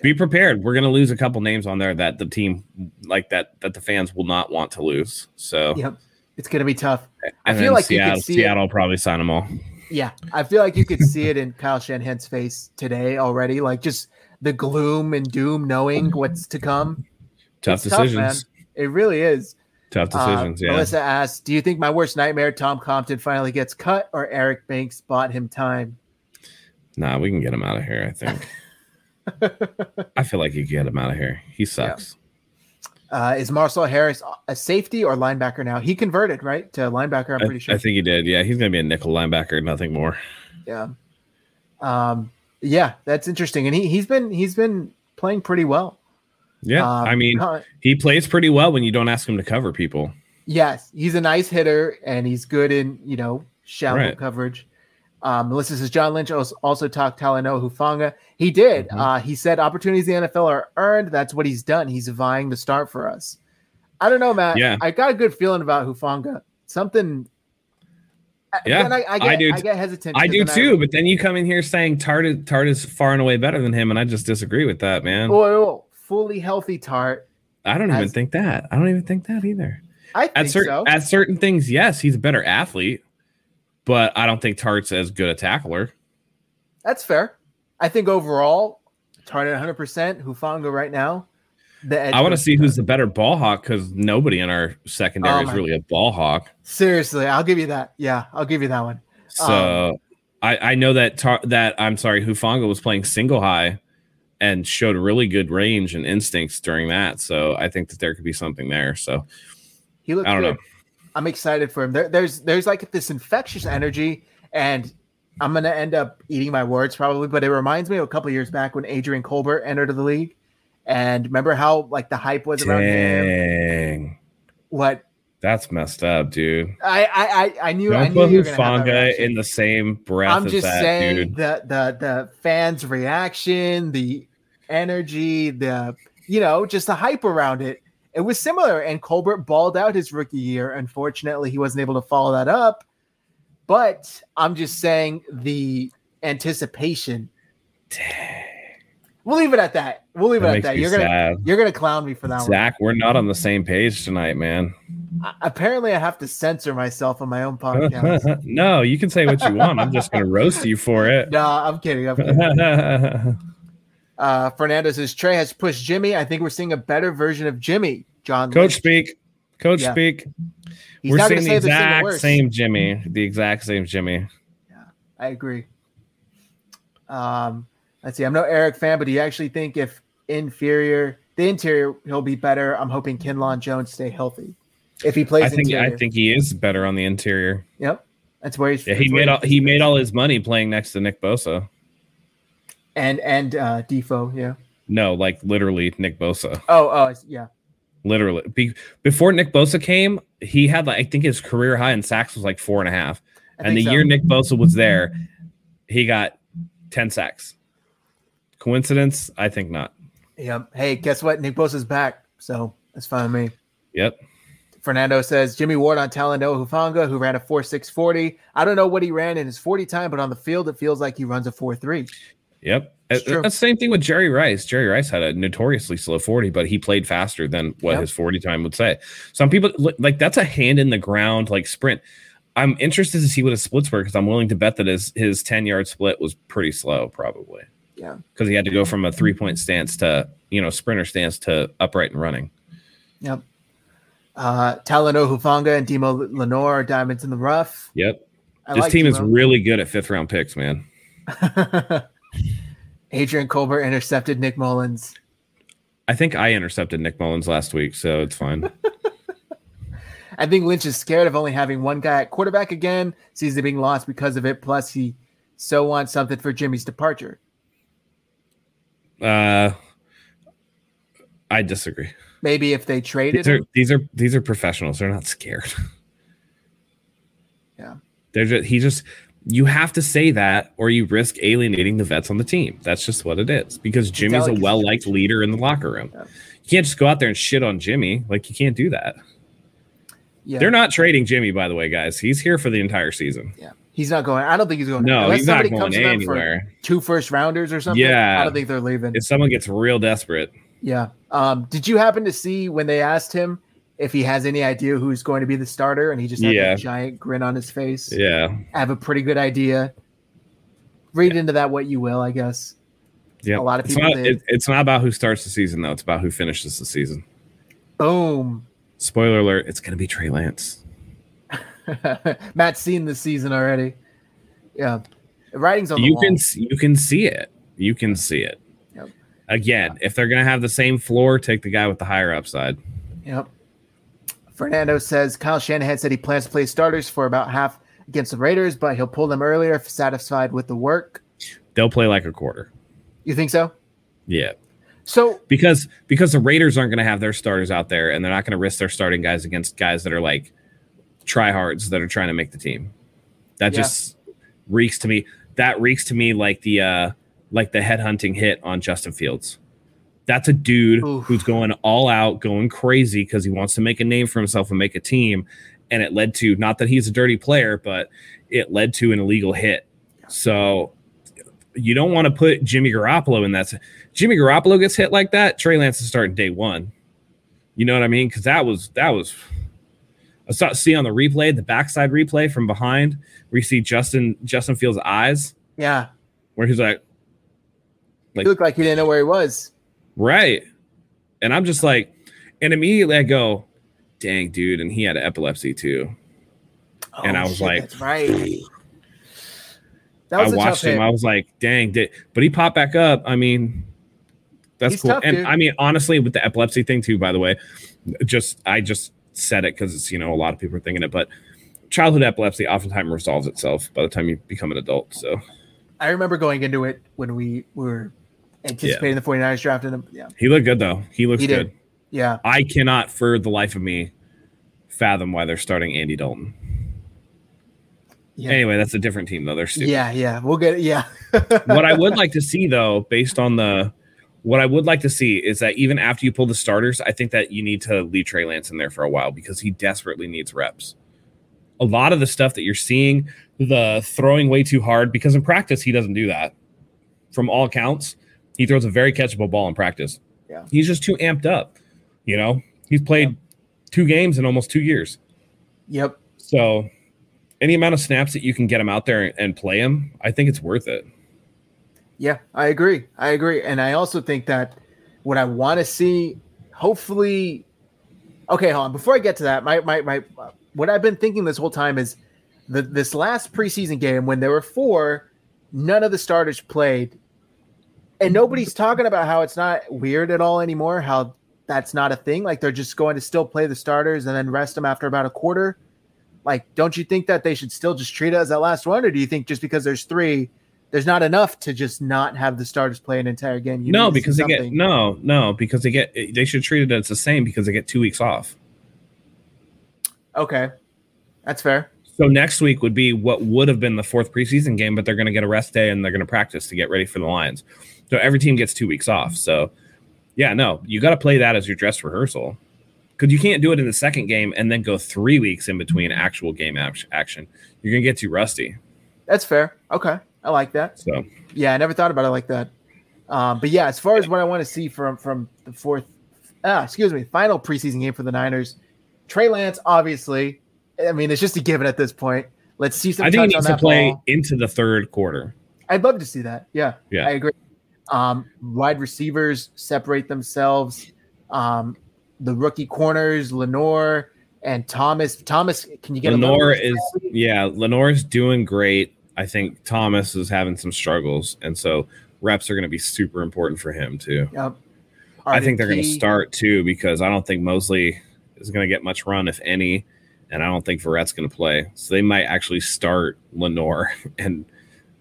Speaker 2: Be prepared. We're gonna lose a couple names on there that the team like that that the fans will not want to lose. So
Speaker 1: Yep, it's gonna be tough. I feel like you could
Speaker 2: Seattle,
Speaker 1: see
Speaker 2: Seattle will probably sign them all.
Speaker 1: Yeah, I feel like you could see it in Kyle Shanahan's face today already. Like just the gloom and doom, knowing what's to come.
Speaker 2: Tough
Speaker 1: It's tough,
Speaker 2: decisions.
Speaker 1: It really is.
Speaker 2: tough
Speaker 1: Uh,
Speaker 2: decisions. yeah.
Speaker 1: Melissa asks, "Do you think my worst nightmare, Tom Compton, finally gets cut, or Aaron Banks bought him time?"
Speaker 2: Nah, we can get him out of here. I think. I feel like you can get him out of here. He sucks.
Speaker 1: Uh, is Marcel Harris a safety or linebacker now? He converted right to linebacker. I'm
Speaker 2: I,
Speaker 1: pretty sure.
Speaker 2: I think he did. Yeah, he's gonna be a nickel linebacker, nothing more.
Speaker 1: Yeah. Um, yeah, that's interesting. And he he's been he's been playing pretty well.
Speaker 2: Yeah,
Speaker 1: Um,
Speaker 2: I mean, he plays pretty well when you don't ask him to cover people.
Speaker 1: yes, he's a nice hitter and he's good in, you know, shallow
Speaker 2: Right.
Speaker 1: coverage. Um, Melissa says John Lynch also, talked Talanoa Hufanga. He did.
Speaker 2: Mhm.
Speaker 1: Uh, he said opportunities in the NFL are earned. That's what he's done. He's vying to start for us. I don't know, Matt.
Speaker 2: Yeah.
Speaker 1: I got a good feeling about Hufanga. Something.
Speaker 2: Yeah,
Speaker 1: I, I, get,
Speaker 2: I do
Speaker 1: I get hesitant.
Speaker 2: I do too, but then you come in here saying Tartt is, Tartt is far and away better than him, and I just disagree with that, man.
Speaker 1: Oh, oh, fully healthy tart.
Speaker 2: I don't even think that. I don't even think that either.
Speaker 1: I think
Speaker 2: At certain
Speaker 1: so.
Speaker 2: at certain things, yes, he's a better athlete, but I don't think Tartt's as good a tackler.
Speaker 1: That's fair. I think overall, Tartt at 100%. Hufanga right now.
Speaker 2: I want to see who's the better ball hawk because nobody in our secondary
Speaker 1: Oh
Speaker 2: is really a ball hawk.
Speaker 1: Seriously, I'll give you that. Yeah, I'll give you that one.
Speaker 2: So
Speaker 1: Um,
Speaker 2: I, I know that tar- that I'm sorry, Hufanga was playing single high and showed really good range and instincts during that. So I think that there could be something there. So
Speaker 1: He looked
Speaker 2: I don't
Speaker 1: good.
Speaker 2: know.
Speaker 1: I'm excited for him. There, there's there's like this infectious energy, and I'm gonna end up eating my words probably, but it reminds me of a couple of years back when Adrian Colbert entered the league. And remember how like the hype was around him? What
Speaker 2: That's messed up, dude.
Speaker 1: I I I, I knew I
Speaker 2: Don't
Speaker 1: knew
Speaker 2: put
Speaker 1: you were gonna have that
Speaker 2: Hufanga in the same breath
Speaker 1: I'm
Speaker 2: as
Speaker 1: just
Speaker 2: that,
Speaker 1: saying
Speaker 2: dude.
Speaker 1: the the the fans' reaction, the energy, the you know, just the hype around it. It was similar, and Colbert balled out his rookie year. Unfortunately, he wasn't able to follow that up. But I'm just saying the anticipation. We'll leave it at that. We'll leave
Speaker 2: That
Speaker 1: it at that. You're gonna
Speaker 2: sad.
Speaker 1: you're gonna clown me for that
Speaker 2: Zach, we're not on the same page tonight, man.
Speaker 1: I- Apparently, I have to censor myself on my own podcast.
Speaker 2: no, you can say what you want. I'm just gonna roast you for it.
Speaker 1: no, I'm kidding. I'm kidding. Uh, Fernando says Trey has pushed Jimmy. I think we're seeing a better version of Jimmy. John,
Speaker 2: Coach
Speaker 1: Lynch.
Speaker 2: speak. Coach
Speaker 1: Yeah.
Speaker 2: speak.
Speaker 1: He's
Speaker 2: we're seeing the
Speaker 1: say they're seeing it
Speaker 2: exact
Speaker 1: worse.
Speaker 2: same Jimmy. The exact same Jimmy.
Speaker 1: Yeah, I agree. Um, let's see. I'm no Arik fan, but do you actually think if inferior, the interior, he'll be better? I'm hoping Kinlaw Jones stay healthy. If he plays
Speaker 2: I think
Speaker 1: interior,
Speaker 2: I think he is better on the interior.
Speaker 1: yep, that's where he's.
Speaker 2: Yeah, he made all he made all his money playing next to Nick Bosa.
Speaker 1: And and uh, Dee Ford. Yeah.
Speaker 2: No, like literally Nick Bosa.
Speaker 1: Oh, oh, yeah.
Speaker 2: Literally, Be- before Nick Bosa came, he had like I think his career high in sacks was like four and a half.
Speaker 1: I
Speaker 2: and the
Speaker 1: so.
Speaker 2: year Nick Bosa was there, he got ten sacks. Coincidence? I think not.
Speaker 1: Yep. Hey, guess what? Nick Bosa's back, so that's fine with me.
Speaker 2: Yep.
Speaker 1: Fernando says Jimmy Ward on Talanoa Hufanga, who ran a 4.640. I don't know what he ran in his 40 time, but on the field, it feels like he runs a 4.3.
Speaker 2: Yep.
Speaker 1: It's
Speaker 2: Uh,
Speaker 1: true.
Speaker 2: That's the same thing with Jerry Rice. Jerry Rice had a notoriously slow 40, but he played faster than what
Speaker 1: Yep.
Speaker 2: his 40 time would say. Some people like that's a hand in the ground like sprint. I'm interested to see what his splits were because I'm willing to bet that his his 10 yard split was pretty slow, probably.
Speaker 1: Yeah.
Speaker 2: Because he had to go from a three point stance to, you know, sprinter stance to upright and running.
Speaker 1: Yep. Uh, Talanoa Hufanga and Demo Lenoir are diamonds in the rough.
Speaker 2: Yep.
Speaker 1: I
Speaker 2: this
Speaker 1: like
Speaker 2: team is really good at fifth round picks, man.
Speaker 1: Adrian Colbert intercepted Nick Mullens.
Speaker 2: I think I intercepted Nick Mullens last week, so it's fine.
Speaker 1: I think Lynch is scared of only having one guy at quarterback again, sees it being lost because of it. Plus, he so wants something for Jimmy's departure.
Speaker 2: uh I disagree.
Speaker 1: Maybe if they traded
Speaker 2: These are
Speaker 1: him.
Speaker 2: these are these are professionals. They're not scared.
Speaker 1: Yeah.
Speaker 2: They're just he just you have to say that or you risk alienating the vets on the team. That's just what it is. Because Jimmy's a well liked leader in the locker room.
Speaker 1: Yeah.
Speaker 2: You can't just go out there and shit on Jimmy. Like you can't do that.
Speaker 1: Yeah.
Speaker 2: They're not trading Jimmy, by the way, guys. He's here for the entire season.
Speaker 1: Yeah. He's not going. I don't think he's going.
Speaker 2: No,
Speaker 1: unless
Speaker 2: he's not
Speaker 1: somebody
Speaker 2: going
Speaker 1: comes to for
Speaker 2: anywhere.
Speaker 1: two first rounders or something.
Speaker 2: Yeah.
Speaker 1: I don't think they're leaving.
Speaker 2: If someone gets real desperate,
Speaker 1: Yeah. Um, did you happen to see when they asked him if he has any idea who's going to be the starter? And he just had
Speaker 2: Yeah.
Speaker 1: a giant grin on his face.
Speaker 2: yeah.
Speaker 1: I have a pretty good idea. Read into that what you will, I guess.
Speaker 2: Yeah.
Speaker 1: A lot of
Speaker 2: it's
Speaker 1: people
Speaker 2: not,
Speaker 1: did.
Speaker 2: it- it's not about who starts the season, though. It's about who finishes the season.
Speaker 1: Boom.
Speaker 2: Spoiler alert, it's going to be Trey Lance.
Speaker 1: Matt's seen this season already. Yeah. The writing's on the
Speaker 2: you can you can see it. You can see it.
Speaker 1: Yep.
Speaker 2: Again, if they're gonna have the same floor, take the guy with the higher upside.
Speaker 1: Yep. Fernando says Kyle Shanahan said he plans to play starters for about half against the Raiders, but he'll pull them earlier if satisfied with the work.
Speaker 2: They'll play like a quarter.
Speaker 1: You think so?
Speaker 2: Yeah.
Speaker 1: So
Speaker 2: Because because the Raiders aren't gonna have their starters out there and they're not gonna risk their starting guys against guys that are like tryhards that are trying to make the team. That
Speaker 1: Yeah.
Speaker 2: just reeks to me. That reeks to me like the uh like the headhunting hit on Justin Fields. That's a dude
Speaker 1: Oof.
Speaker 2: who's going all out, going crazy because he wants to make a name for himself and make a team. And it led to not that he's a dirty player, but it led to an illegal hit. So you don't want to put Jimmy Garoppolo in that. Jimmy Garoppolo gets hit like that. Trey Lance is starting day one. You know what I mean? Because that was that was. I saw see on the replay, the backside replay from behind, where you see Justin Justin Fields' eyes,
Speaker 1: yeah,
Speaker 2: where he's like,
Speaker 1: he looked like he didn't know where he was.
Speaker 2: Right, and I'm just like, and immediately I go, dang, dude, and he had epilepsy too. And I oh, was like-
Speaker 1: Oh, that's right.
Speaker 2: I watched him. Hit. I was like, dang, did, but he popped back up. I mean, that's He's cool. Tough, and dude. I mean, honestly, with the epilepsy thing too, by the way, just I just said it because it's you know a lot of people are thinking it, but childhood epilepsy oftentimes resolves itself by the time you become an adult. So
Speaker 1: I remember going into it when we were anticipating yeah. the 49ers draft him. Yeah.
Speaker 2: He looked good though. He looks he good.
Speaker 1: Yeah.
Speaker 2: I cannot for the life of me fathom why they're starting Andy Dalton. Yeah. Anyway, that's a different team though. They're stupid.
Speaker 1: Yeah, yeah. We'll get it. Yeah.
Speaker 2: what I would like to see though, based on the what I would like to see is that even after you pull the starters, I think that you need to leave Trey Lance in there for a while because he desperately needs reps. A lot of the stuff that you're seeing, the throwing way too hard, because in practice he doesn't do that. From all accounts, he throws a very catchable ball in practice.
Speaker 1: Yeah.
Speaker 2: He's just too amped up. You know, he's played yeah. two games in almost two years.
Speaker 1: Yep.
Speaker 2: So any amount of snaps that you can get him out there and play him, I think it's worth it.
Speaker 1: Yeah, I agree. I agree. And I also think that what I want to see, hopefully, okay, hold on. Before I get to that, my, my, my, what I've been thinking this whole time is the, this last preseason game when there were four, none of the starters played. And nobody's talking about how it's not weird at all anymore, how that's not a thing. Like they're just going to still play the starters and then rest them after about a quarter. Like, don't you think that they should still just treat it as that last one? Or do you think just because there's three, there's not enough to just not have the starters play an entire game.
Speaker 2: You no, because they get no, no, because they get they should treat it as the same because they get two weeks off.
Speaker 1: Okay, that's fair.
Speaker 2: So next week would be what would have been the fourth preseason game, but they're going to get a rest day and they're going to practice to get ready for the Lions. So every team gets two weeks off. So yeah, no, you got to play that as your dress rehearsal because you can't do it in the second game and then go three weeks in between actual game action. You're going to get too rusty.
Speaker 1: That's fair. Okay. I like that.
Speaker 2: So
Speaker 1: yeah, I never thought about it like that. Um, but yeah, as far as what I want to see from from the fourth, ah, excuse me, final preseason game for the Niners, Trey Lance, obviously. I mean, it's just a given at this point. Let's see some.
Speaker 2: I think he needs to play ball. into the third quarter.
Speaker 1: I'd love to see that. Yeah,
Speaker 2: yeah,
Speaker 1: I agree. Um, wide receivers separate themselves. Um, the rookie corners, Lenoir and Thomas. Thomas, can you get
Speaker 2: Lenoir is yeah, Lenoir's doing great. I think Thomas is having some struggles, and so reps are going to be super important for him too.
Speaker 1: Yep.
Speaker 2: I think they're going to start too because I don't think Moseley is going to get much run if any, and I don't think Verrett's going to play. So they might actually start Lenoir and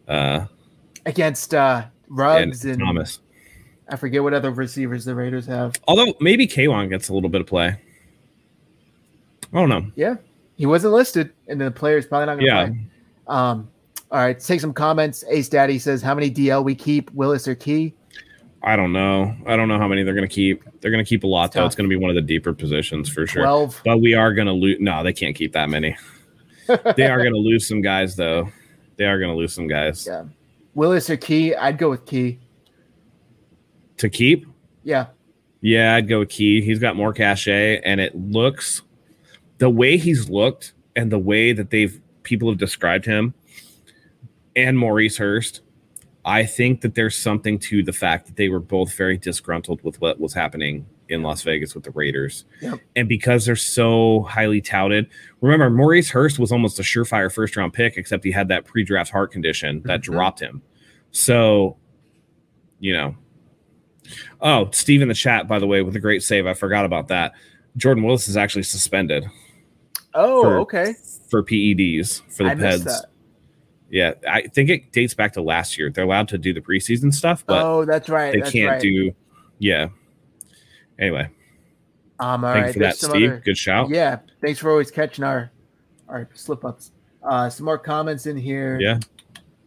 Speaker 2: uh,
Speaker 1: against uh, Ruggs and, and
Speaker 2: Thomas.
Speaker 1: I forget what other receivers the Raiders have.
Speaker 2: Although maybe K'Waun gets a little bit of play. I don't know.
Speaker 1: Yeah, he wasn't listed, and the player's probably not going to
Speaker 2: yeah.
Speaker 1: play. Um, all right, let's take some comments. Ace Daddy says, "How many DL we keep? Willis or Key?"
Speaker 2: I don't know. I don't know how many they're going to keep. They're going to keep a lot, though. It's going to be one of the deeper positions for sure.
Speaker 1: 12.
Speaker 2: But we are going to lose. No, they can't keep that many. they are going to lose some guys, though. They are going to lose some guys.
Speaker 1: Yeah. Willis or Key? I'd go with Key.
Speaker 2: To keep?
Speaker 1: Yeah.
Speaker 2: Yeah, I'd go with Key. He's got more cachet, and it looks the way he's looked and the way that they've people have described him and Maurice Hurst, I think that there's something to the fact that they were both very disgruntled with what was happening in Las Vegas with the Raiders. And because they're so highly touted, remember Maurice Hurst was almost a surefire first round pick, except he had that pre draft heart condition that mm-hmm. dropped him. So, you know. Oh, Steve in the chat, by the way, with a great save. I forgot about that. Jordan Willis is actually suspended.
Speaker 1: Oh, for, okay.
Speaker 2: For PEDs for the I Peds. Yeah, I think it dates back to last year. They're allowed to do the preseason stuff, but
Speaker 1: oh, that's right.
Speaker 2: They
Speaker 1: that's
Speaker 2: can't
Speaker 1: right.
Speaker 2: do. Yeah. Anyway.
Speaker 1: Um. All
Speaker 2: Thanks
Speaker 1: right.
Speaker 2: for that, Steve. Other, Good shout.
Speaker 1: Yeah. Thanks for always catching our our slip ups. Uh, some more comments in here.
Speaker 2: Yeah.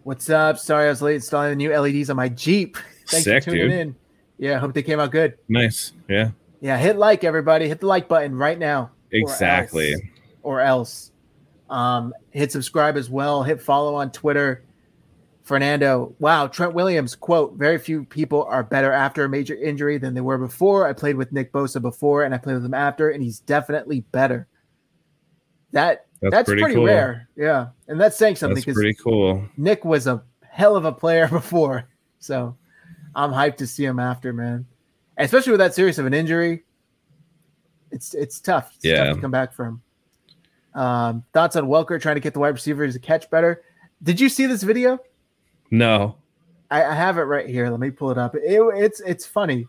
Speaker 1: What's up? Sorry, I was late installing the new LEDs on my Jeep. Thanks
Speaker 2: Sick,
Speaker 1: for tuning
Speaker 2: dude.
Speaker 1: in. Yeah, hope they came out good.
Speaker 2: Nice. Yeah.
Speaker 1: Yeah, hit like everybody. Hit the like button right now.
Speaker 2: Exactly.
Speaker 1: Or else. Or else. Um, hit subscribe as well. Hit follow on Twitter. Fernando, wow, Trent Williams, quote, very few people are better after a major injury than they were before. I played with Nick Bosa before and I played with him after, and he's definitely better. That that's, that's pretty, pretty cool. rare. Yeah. And that's saying something
Speaker 2: because pretty cool.
Speaker 1: Nick was a hell of a player before. So I'm hyped to see him after, man. And especially with that serious of an injury. It's it's tough. It's
Speaker 2: yeah.
Speaker 1: tough to come back from. Um, thoughts on Welker trying to get the wide receivers to catch better. Did you see this video?
Speaker 2: No.
Speaker 1: I, I have it right here. Let me pull it up. It, it's it's funny.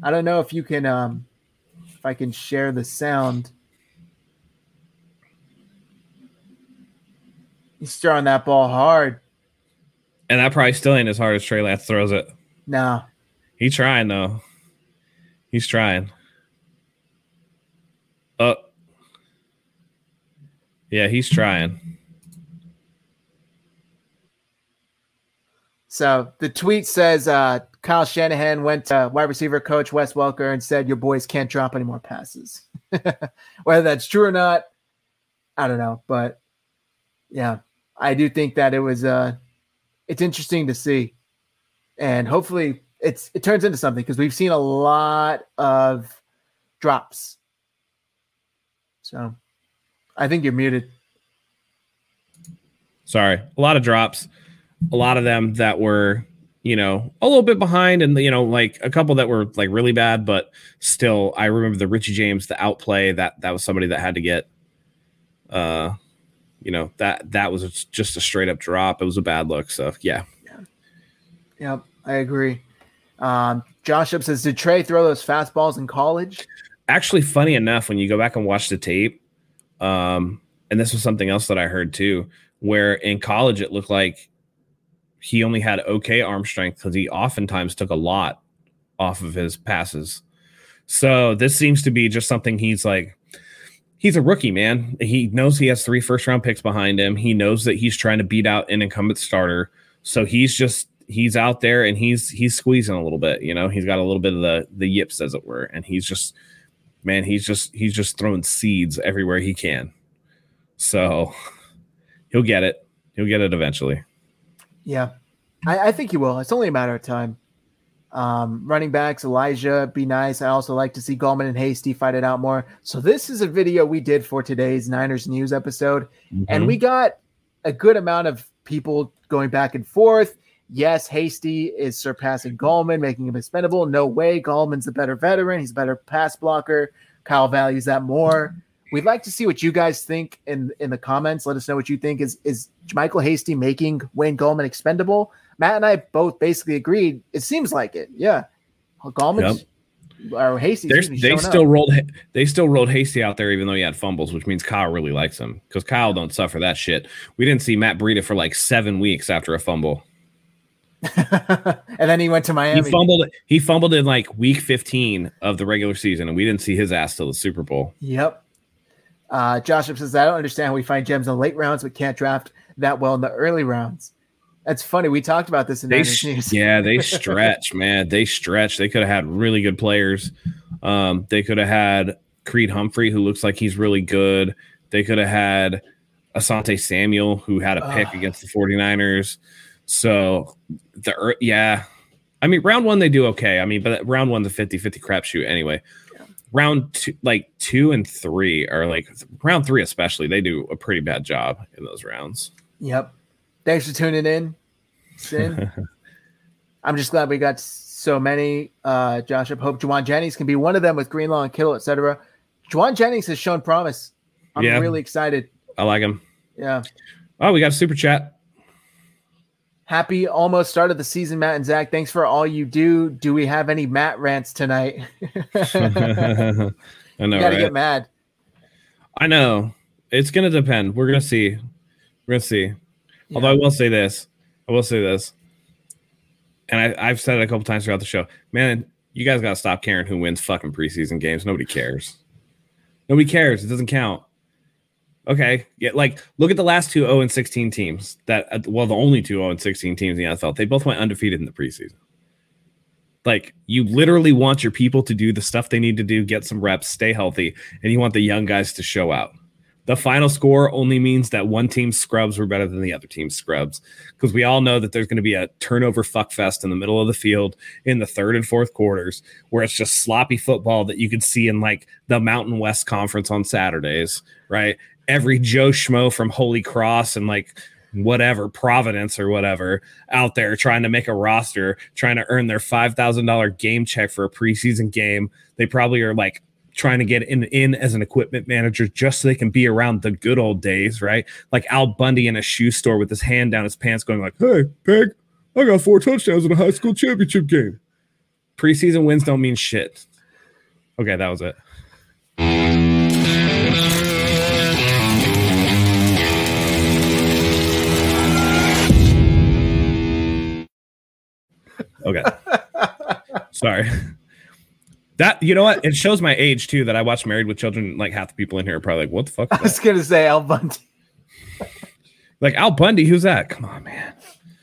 Speaker 1: I don't know if you can um if I can share the sound. He's throwing that ball hard.
Speaker 2: And that probably still ain't as hard as Trey Lance throws it.
Speaker 1: No.
Speaker 2: He's trying though. He's trying. Uh yeah, he's trying.
Speaker 1: So the tweet says uh, Kyle Shanahan went to wide receiver coach Wes Welker and said, Your boys can't drop any more passes. Whether that's true or not, I don't know. But yeah, I do think that it was uh it's interesting to see. And hopefully it's it turns into something because we've seen a lot of drops. So I think you're muted.
Speaker 2: Sorry. A lot of drops a lot of them that were you know a little bit behind and you know like a couple that were like really bad but still i remember the richie james the outplay that that was somebody that had to get uh you know that that was just a straight up drop. It was a bad look so yeah.
Speaker 1: Yeah, yeah i agree. Um josh up says did trey throw those fastballs in college?
Speaker 2: Actually funny enough when you go back and watch the tape um and this was something else that i heard too where in college it looked like he only had okay arm strength because he oftentimes took a lot off of his passes. So this seems to be just something he's like, he's a rookie, man. He knows he has three first round picks behind him. He knows that he's trying to beat out an incumbent starter. So he's just he's out there and he's he's squeezing a little bit, you know. He's got a little bit of the the yips as it were, and he's just man, he's just he's just throwing seeds everywhere he can. So he'll get it. He'll get it eventually.
Speaker 1: Yeah, I, I think he will. It's only a matter of time. Um, running backs, Elijah, be nice. I also like to see Gallman and Hasty fight it out more. So this is a video we did for today's Niners news episode, mm-hmm. and we got a good amount of people going back and forth. Yes, Hasty is surpassing Gallman, making him expendable. No way. Gallman's a better veteran. He's a better pass blocker. Kyle values that more. We'd like to see what you guys think in in the comments. Let us know what you think. Is is Michael Hasty making Wayne Gallman expendable? Matt and I both basically agreed. It seems like it. Yeah, Gallman yep. or Hasty.
Speaker 2: They still up. rolled. They still rolled Hasty out there, even though he had fumbles, which means Kyle really likes him because Kyle don't suffer that shit. We didn't see Matt Breida for like seven weeks after a fumble.
Speaker 1: and then he went to Miami.
Speaker 2: He fumbled. He fumbled in like week 15 of the regular season, and we didn't see his ass till the Super Bowl.
Speaker 1: Yep. Uh, Josh says, I don't understand how we find gems in the late rounds but can't draft that well in the early rounds. That's funny. We talked about this in the
Speaker 2: they, Yeah, they stretch, man. They stretch. They could have had really good players. Um, they could have had Creed Humphrey, who looks like he's really good. They could have had Asante Samuel, who had a pick against the 49ers. So the yeah. I mean, round one they do okay. I mean, but round one's a 50-50 crapshoot anyway round two, like two and three are like round three, especially, they do a pretty bad job in those rounds.
Speaker 1: Yep. Thanks for tuning in. Sin. I'm just glad we got so many. Uh, Josh, I hope Jauan Jennings can be one of them with Greenlaw and Kittle, etc. Jauan Jennings has shown promise. I'm yeah. really excited.
Speaker 2: I like him.
Speaker 1: Yeah.
Speaker 2: Oh, we got a super chat.
Speaker 1: Happy almost start of the season, Matt and Zach. Thanks for all you do. Do we have any Matt rants tonight?
Speaker 2: I know.
Speaker 1: gotta
Speaker 2: right?
Speaker 1: get mad.
Speaker 2: I know. It's gonna depend. We're gonna see. We're gonna see. Yeah. Although I will say this. I will say this. And I, I've said it a couple times throughout the show. Man, you guys gotta stop caring who wins fucking preseason games. Nobody cares. Nobody cares. It doesn't count. Okay. Yeah, like look at the last two 0 and 16 teams that uh, well, the only two 0 and 16 teams in the NFL. They both went undefeated in the preseason. Like you literally want your people to do the stuff they need to do, get some reps, stay healthy, and you want the young guys to show out. The final score only means that one team's scrubs were better than the other team's scrubs because we all know that there's going to be a turnover fuckfest in the middle of the field in the third and fourth quarters where it's just sloppy football that you could see in like the Mountain West Conference on Saturdays, right? Every Joe Schmo from Holy Cross and like whatever Providence or whatever out there trying to make a roster, trying to earn their five thousand dollar game check for a preseason game. They probably are like trying to get in in as an equipment manager just so they can be around the good old days, right? Like Al Bundy in a shoe store with his hand down his pants, going like, "Hey, Peg, I got four touchdowns in a high school championship game. Preseason wins don't mean shit. Okay, that was it. Okay. Sorry. That you know what? It shows my age too that I watched Married with Children. Like half the people in here are probably like, "What the fuck?"
Speaker 1: I was gonna say Al Bundy.
Speaker 2: like Al Bundy, who's that? Come on, man.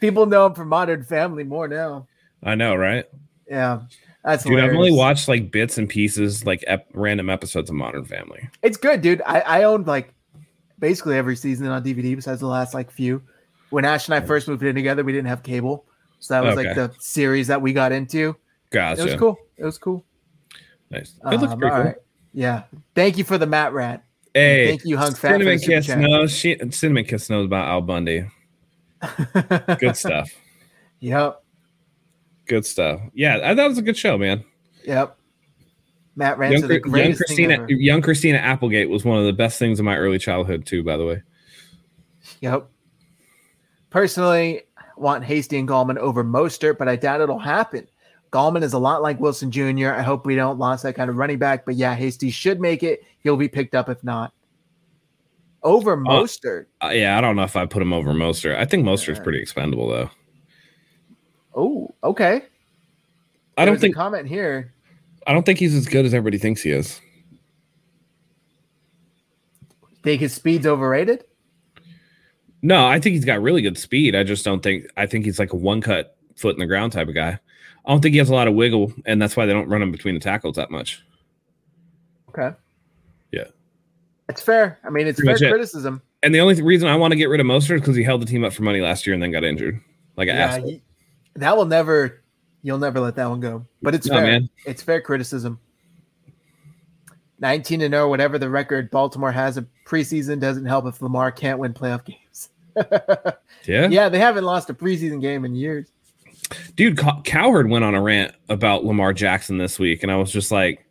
Speaker 1: People know him from Modern Family more now.
Speaker 2: I know, right?
Speaker 1: Yeah, that's
Speaker 2: dude. Hilarious. I've only watched like bits and pieces, like ep- random episodes of Modern Family.
Speaker 1: It's good, dude. I I owned like basically every season on DVD besides the last like few. When Ash and I first moved in together, we didn't have cable, so that was okay. like the series that we got into.
Speaker 2: Gotcha.
Speaker 1: It was cool. It was cool.
Speaker 2: Nice. It looks um, pretty cool. Right.
Speaker 1: Yeah. Thank you for the Matt Rant.
Speaker 2: Hey,
Speaker 1: thank you, Hung Fat.
Speaker 2: Cinnamon Kiss knows. She, Cinnamon Kiss knows about Al Bundy. good stuff.
Speaker 1: Yep.
Speaker 2: Good stuff. Yeah, that was a good show, man.
Speaker 1: Yep. Matt Rant. Young, young
Speaker 2: Christina, young Christina Applegate was one of the best things in my early childhood, too. By the way.
Speaker 1: Yep. Personally, want Hasty and Gallman over Mostert, but I doubt it'll happen. Gallman is a lot like Wilson Jr. I hope we don't lose that kind of running back, but yeah, Hasty should make it. He'll be picked up if not. Over uh, Mostert.
Speaker 2: Uh, yeah, I don't know if I put him over Mostert. I think Mostert's yeah. pretty expendable though.
Speaker 1: Oh, okay.
Speaker 2: I don't think
Speaker 1: comment here.
Speaker 2: I don't think he's as good as everybody thinks he is.
Speaker 1: Think his speed's overrated?
Speaker 2: No, I think he's got really good speed. I just don't think I think he's like a one cut foot in the ground type of guy. I don't think he has a lot of wiggle, and that's why they don't run him between the tackles that much.
Speaker 1: Okay.
Speaker 2: Yeah.
Speaker 1: It's fair. I mean, it's Pretty fair criticism.
Speaker 2: It. And the only th- reason I want to get rid of Mostert is because he held the team up for money last year and then got injured. Like yeah, he,
Speaker 1: that will never. You'll never let that one go. But it's no, fair. Man. It's fair criticism. 19 and 0, whatever the record Baltimore has a preseason doesn't help if Lamar can't win playoff games.
Speaker 2: Yeah.
Speaker 1: Yeah, they haven't lost a preseason game in years.
Speaker 2: Dude, Cowherd went on a rant about Lamar Jackson this week, and I was just like,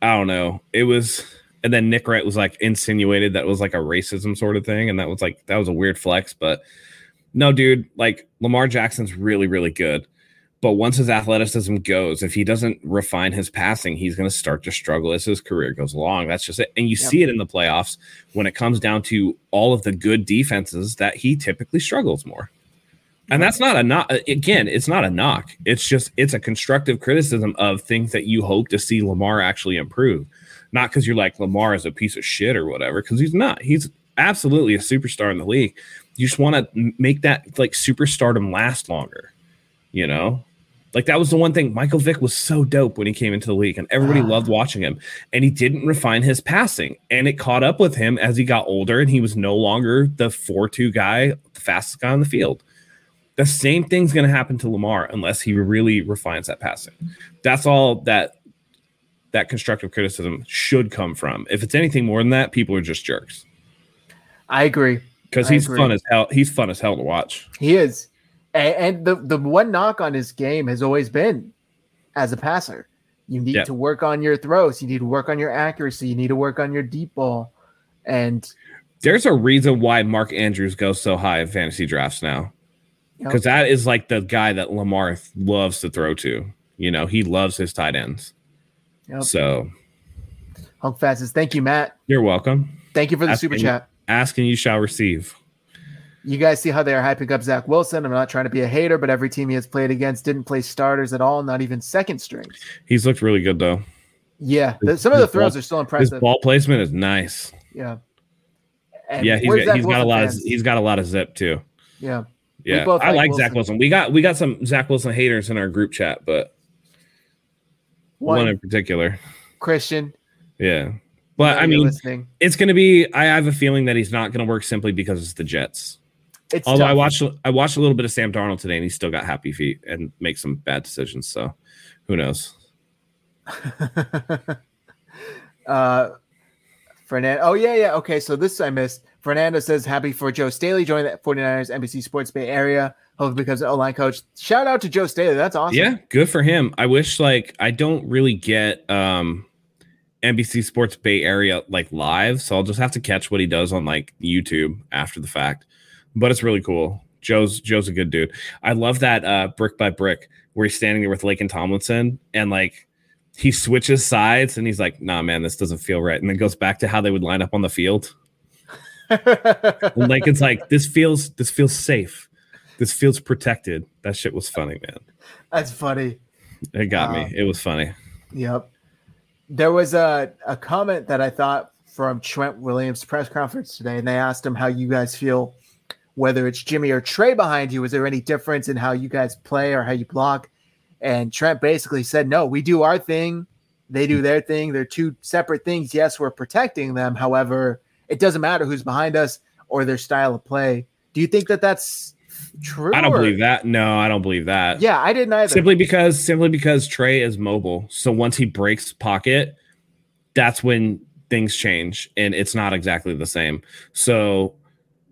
Speaker 2: I don't know. It was, and then Nick Wright was like insinuated that was like a racism sort of thing, and that was like that was a weird flex. But no, dude, like Lamar Jackson's really, really good. But once his athleticism goes, if he doesn't refine his passing, he's going to start to struggle as his career goes along. That's just it. And you yep. see it in the playoffs when it comes down to all of the good defenses that he typically struggles more. And that's not a knock. Again, it's not a knock. It's just it's a constructive criticism of things that you hope to see Lamar actually improve. Not because you're like Lamar is a piece of shit or whatever, because he's not. He's absolutely a superstar in the league. You just want to make that like superstardom last longer. You know, like that was the one thing. Michael Vick was so dope when he came into the league, and everybody ah. loved watching him. And he didn't refine his passing, and it caught up with him as he got older, and he was no longer the four-two guy, the fastest guy on the field. The same thing's going to happen to Lamar unless he really refines that passing. That's all that that constructive criticism should come from. If it's anything more than that, people are just jerks.
Speaker 1: I agree.
Speaker 2: Because he's agree. fun as hell. He's fun as hell to watch.
Speaker 1: He is. And, and the the one knock on his game has always been as a passer. You need yeah. to work on your throws. You need to work on your accuracy. You need to work on your deep ball. And
Speaker 2: there's a reason why Mark Andrews goes so high in fantasy drafts now because that is like the guy that Lamar loves to throw to. You know, he loves his tight ends. Yep. So,
Speaker 1: Hunk Fastest, thank you, Matt.
Speaker 2: You're welcome.
Speaker 1: Thank you for the asking, super chat.
Speaker 2: Asking you shall receive.
Speaker 1: You guys see how they are hyping up Zach Wilson. I'm not trying to be a hater, but every team he has played against didn't play starters at all, not even second strings.
Speaker 2: He's looked really good though.
Speaker 1: Yeah, the, some of the throws ball, are still impressive.
Speaker 2: His ball placement is nice.
Speaker 1: Yeah.
Speaker 2: And yeah, he's got, he's got a lot fans? of he's got a lot of zip too.
Speaker 1: Yeah.
Speaker 2: Yeah, I like Wilson. Zach Wilson. We got we got some Zach Wilson haters in our group chat, but one, one in particular,
Speaker 1: Christian.
Speaker 2: Yeah, but I mean, listening. it's going to be. I have a feeling that he's not going to work simply because it's the Jets. It's Although tough. I watched I watched a little bit of Sam Darnold today, and he's still got happy feet and makes some bad decisions. So, who knows?
Speaker 1: uh, Fernando. Oh yeah, yeah. Okay, so this I missed. Fernando says happy for Joe Staley joining the 49ers NBC Sports Bay Area. Hopefully becomes an O-line coach. Shout out to Joe Staley. That's awesome.
Speaker 2: Yeah, good for him. I wish like I don't really get um NBC Sports Bay Area like live, so I'll just have to catch what he does on like YouTube after the fact. But it's really cool. Joe's Joe's a good dude. I love that uh, brick by brick where he's standing there with Laken Tomlinson and like he switches sides and he's like, "Nah, man, this doesn't feel right," and then goes back to how they would line up on the field. like it's like this feels this feels safe. This feels protected. That shit was funny, man.
Speaker 1: That's funny.
Speaker 2: It got me. It was funny.
Speaker 1: Yep. There was a, a comment that I thought from Trent Williams' press conference today, and they asked him how you guys feel, whether it's Jimmy or Trey behind you. Is there any difference in how you guys play or how you block? And Trent basically said, No, we do our thing. They do their thing. They're two separate things. Yes, we're protecting them. However, it doesn't matter who's behind us or their style of play. Do you think that that's true?
Speaker 2: I don't
Speaker 1: or-
Speaker 2: believe that. No, I don't believe that.
Speaker 1: Yeah, I didn't either.
Speaker 2: Simply because simply because Trey is mobile. So once he breaks pocket, that's when things change and it's not exactly the same. So,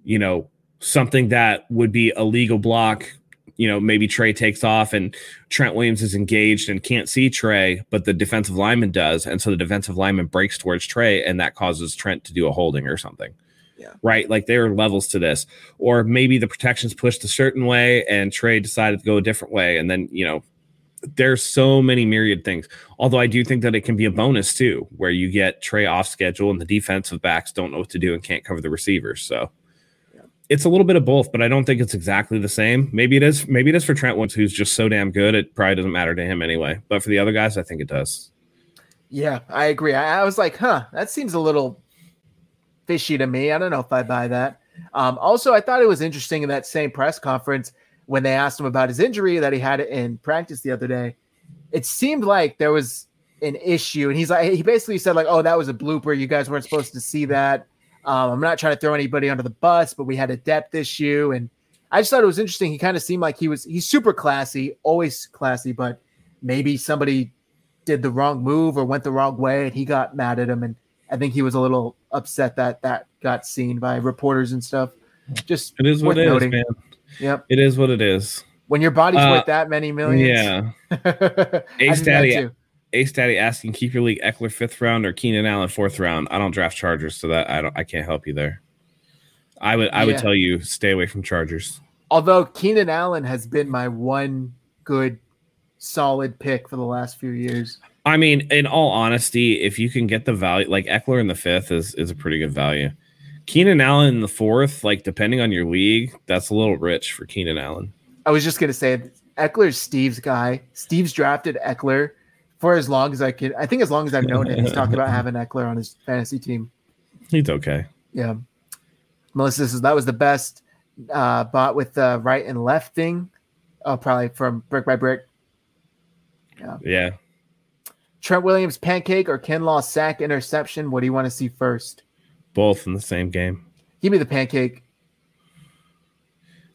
Speaker 2: you know, something that would be a legal block, you know, maybe Trey takes off and Trent Williams is engaged and can't see Trey, but the defensive lineman does. And so the defensive lineman breaks towards Trey and that causes Trent to do a holding or something.
Speaker 1: Yeah.
Speaker 2: Right. Like there are levels to this. Or maybe the protection's pushed a certain way and Trey decided to go a different way. And then, you know, there's so many myriad things. Although I do think that it can be a bonus too, where you get Trey off schedule and the defensive backs don't know what to do and can't cover the receivers. So it's a little bit of both, but I don't think it's exactly the same. Maybe it is. Maybe it is for Trent Woods, who's just so damn good. It probably doesn't matter to him anyway. But for the other guys, I think it does.
Speaker 1: Yeah, I agree. I, I was like, huh, that seems a little fishy to me. I don't know if I buy that. Um, also, I thought it was interesting in that same press conference when they asked him about his injury that he had in practice the other day. It seemed like there was an issue, and he's like, he basically said like, "Oh, that was a blooper. You guys weren't supposed to see that." Um, I'm not trying to throw anybody under the bus, but we had a depth issue, and I just thought it was interesting. He kind of seemed like he was he's super classy, always classy, but maybe somebody did the wrong move or went the wrong way, and he got mad at him, and I think he was a little upset that that got seen by reporters and stuff. Just
Speaker 2: It is what it is,
Speaker 1: noting.
Speaker 2: man.
Speaker 1: Yep.
Speaker 2: It is what it is.
Speaker 1: When your body's
Speaker 2: Uh,
Speaker 1: worth that many millions,
Speaker 2: Yeah. Ace Daddy. Ace Daddy asking keep your league Ekeler fifth round or Keenan Allen fourth round. I don't draft Chargers, so that I don't I can't help you there. I would I would tell you stay away from Chargers.
Speaker 1: Although Keenan Allen has been my one good, solid pick for the last few years.
Speaker 2: I mean, in all honesty, if you can get the value, like Ekeler in the fifth is is a pretty good value. Keenan Allen in the fourth, like depending on your league, that's a little rich for Keenan Allen.
Speaker 1: I was just gonna say Ekeler's Steve's guy. Steve's drafted Ekeler for as long as I could. I think as long as I've known him, he's talked about having Ekeler on his fantasy team.
Speaker 2: He's okay.
Speaker 1: Yeah. Melissa says that was the best uh, bought with the right and left thing. Oh, probably from Brick by Brick.
Speaker 2: Yeah. Yeah.
Speaker 1: Trent Williams pancake or Kinlaw sack interception. What do you want to see first?
Speaker 2: Both in the same game.
Speaker 1: Give me the pancake.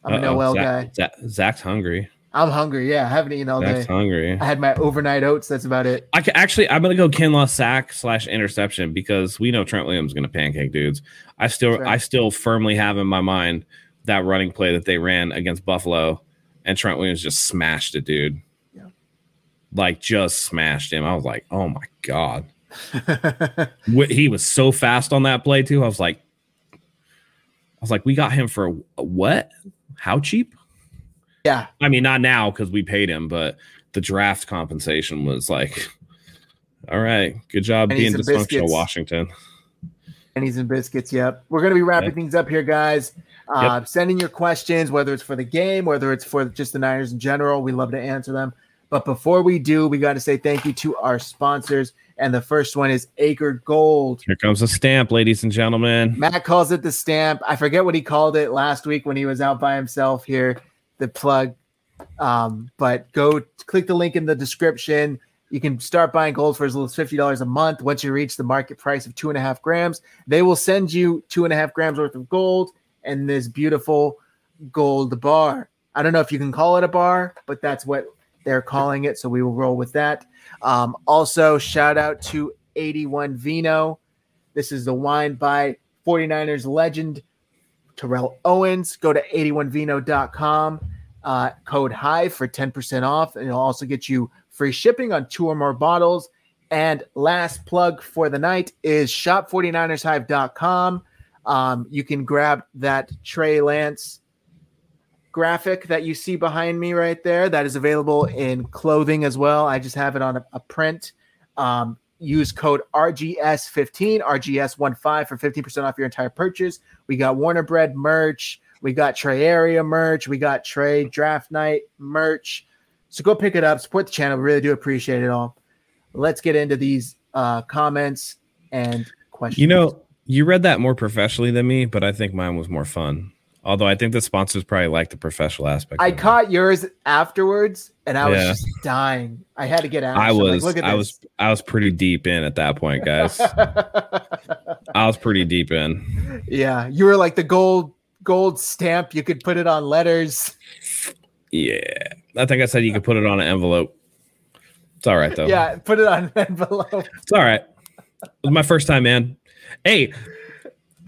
Speaker 1: I'm a
Speaker 2: Uh-oh,
Speaker 1: Noel
Speaker 2: Zach-
Speaker 1: guy.
Speaker 2: Zach- Zach's hungry.
Speaker 1: I'm hungry. Yeah, I haven't eaten all
Speaker 2: Zach's
Speaker 1: day.
Speaker 2: hungry.
Speaker 1: I had my overnight oats. That's about it.
Speaker 2: I can, actually, I'm gonna go Kinlaw sack slash interception because we know Trent Williams is gonna pancake dudes. I still,
Speaker 1: right.
Speaker 2: I still firmly have in my mind that running play that they ran against Buffalo, and Trent Williams just smashed a dude.
Speaker 1: Yeah.
Speaker 2: Like just smashed him. I was like, oh my god, he was so fast on that play too. I was like, I was like, we got him for what? How cheap?
Speaker 1: Yeah,
Speaker 2: I mean, not now because we paid him, but the draft compensation was like, all right, good job being dysfunctional,
Speaker 1: biscuits.
Speaker 2: Washington.
Speaker 1: pennies and biscuits. Yep. We're gonna be wrapping
Speaker 2: Yeah.
Speaker 1: things up here, guys. Uh, Send in your questions, whether it's for the game, whether it's for just the Niners in general. We love to answer them. But before we do, we got to say thank you to our sponsors. And the first one is Acre Gold.
Speaker 2: Here comes a stamp, ladies and gentlemen.
Speaker 1: Matt calls it the stamp. I forget what he called it last week when he was out by himself here, the plug. Um, but go click the link in the description. You can start buying gold for as little as $50 a month. Once you reach the market price of two and a half grams, they will send you two and a half grams worth of gold and this beautiful gold bar. I don't know if you can call it a bar, but that's what they're calling it. So we will roll with that. Um, also, shout out to 81 Vino. This is the wine by 49ers legend Terrell Owens. Go to 81vino.com. Uh, code HIVE for 10% off. And it'll also get you free shipping on two or more bottles. And last plug for the night is shop49ershive.com. Um, you can grab that Trey Lance graphic that you see behind me right there that is available in clothing as well. I just have it on a, a print. Um, use code RGS15, RGS15 for 15% off your entire purchase. We got Warner Bread merch. We got Trey Area merch. We got Trey Draft Night merch. So go pick it up. Support the channel. We really do appreciate it all. Let's get into these uh, comments and questions.
Speaker 2: You know, you read that more professionally than me, but I think mine was more fun. Although I think the sponsors probably like the professional aspect.
Speaker 1: I caught yours afterwards, and I was just dying. I had to get out.
Speaker 2: I was, like, look at this. I was, I was pretty deep in at that point, guys. I was pretty deep in.
Speaker 1: Yeah, you were like the gold, gold stamp. You could put it on letters.
Speaker 2: Yeah, I think I said you could put it on an envelope. It's all right though.
Speaker 1: Yeah, put it on an envelope.
Speaker 2: It's all right. It was my first time, man. Hey,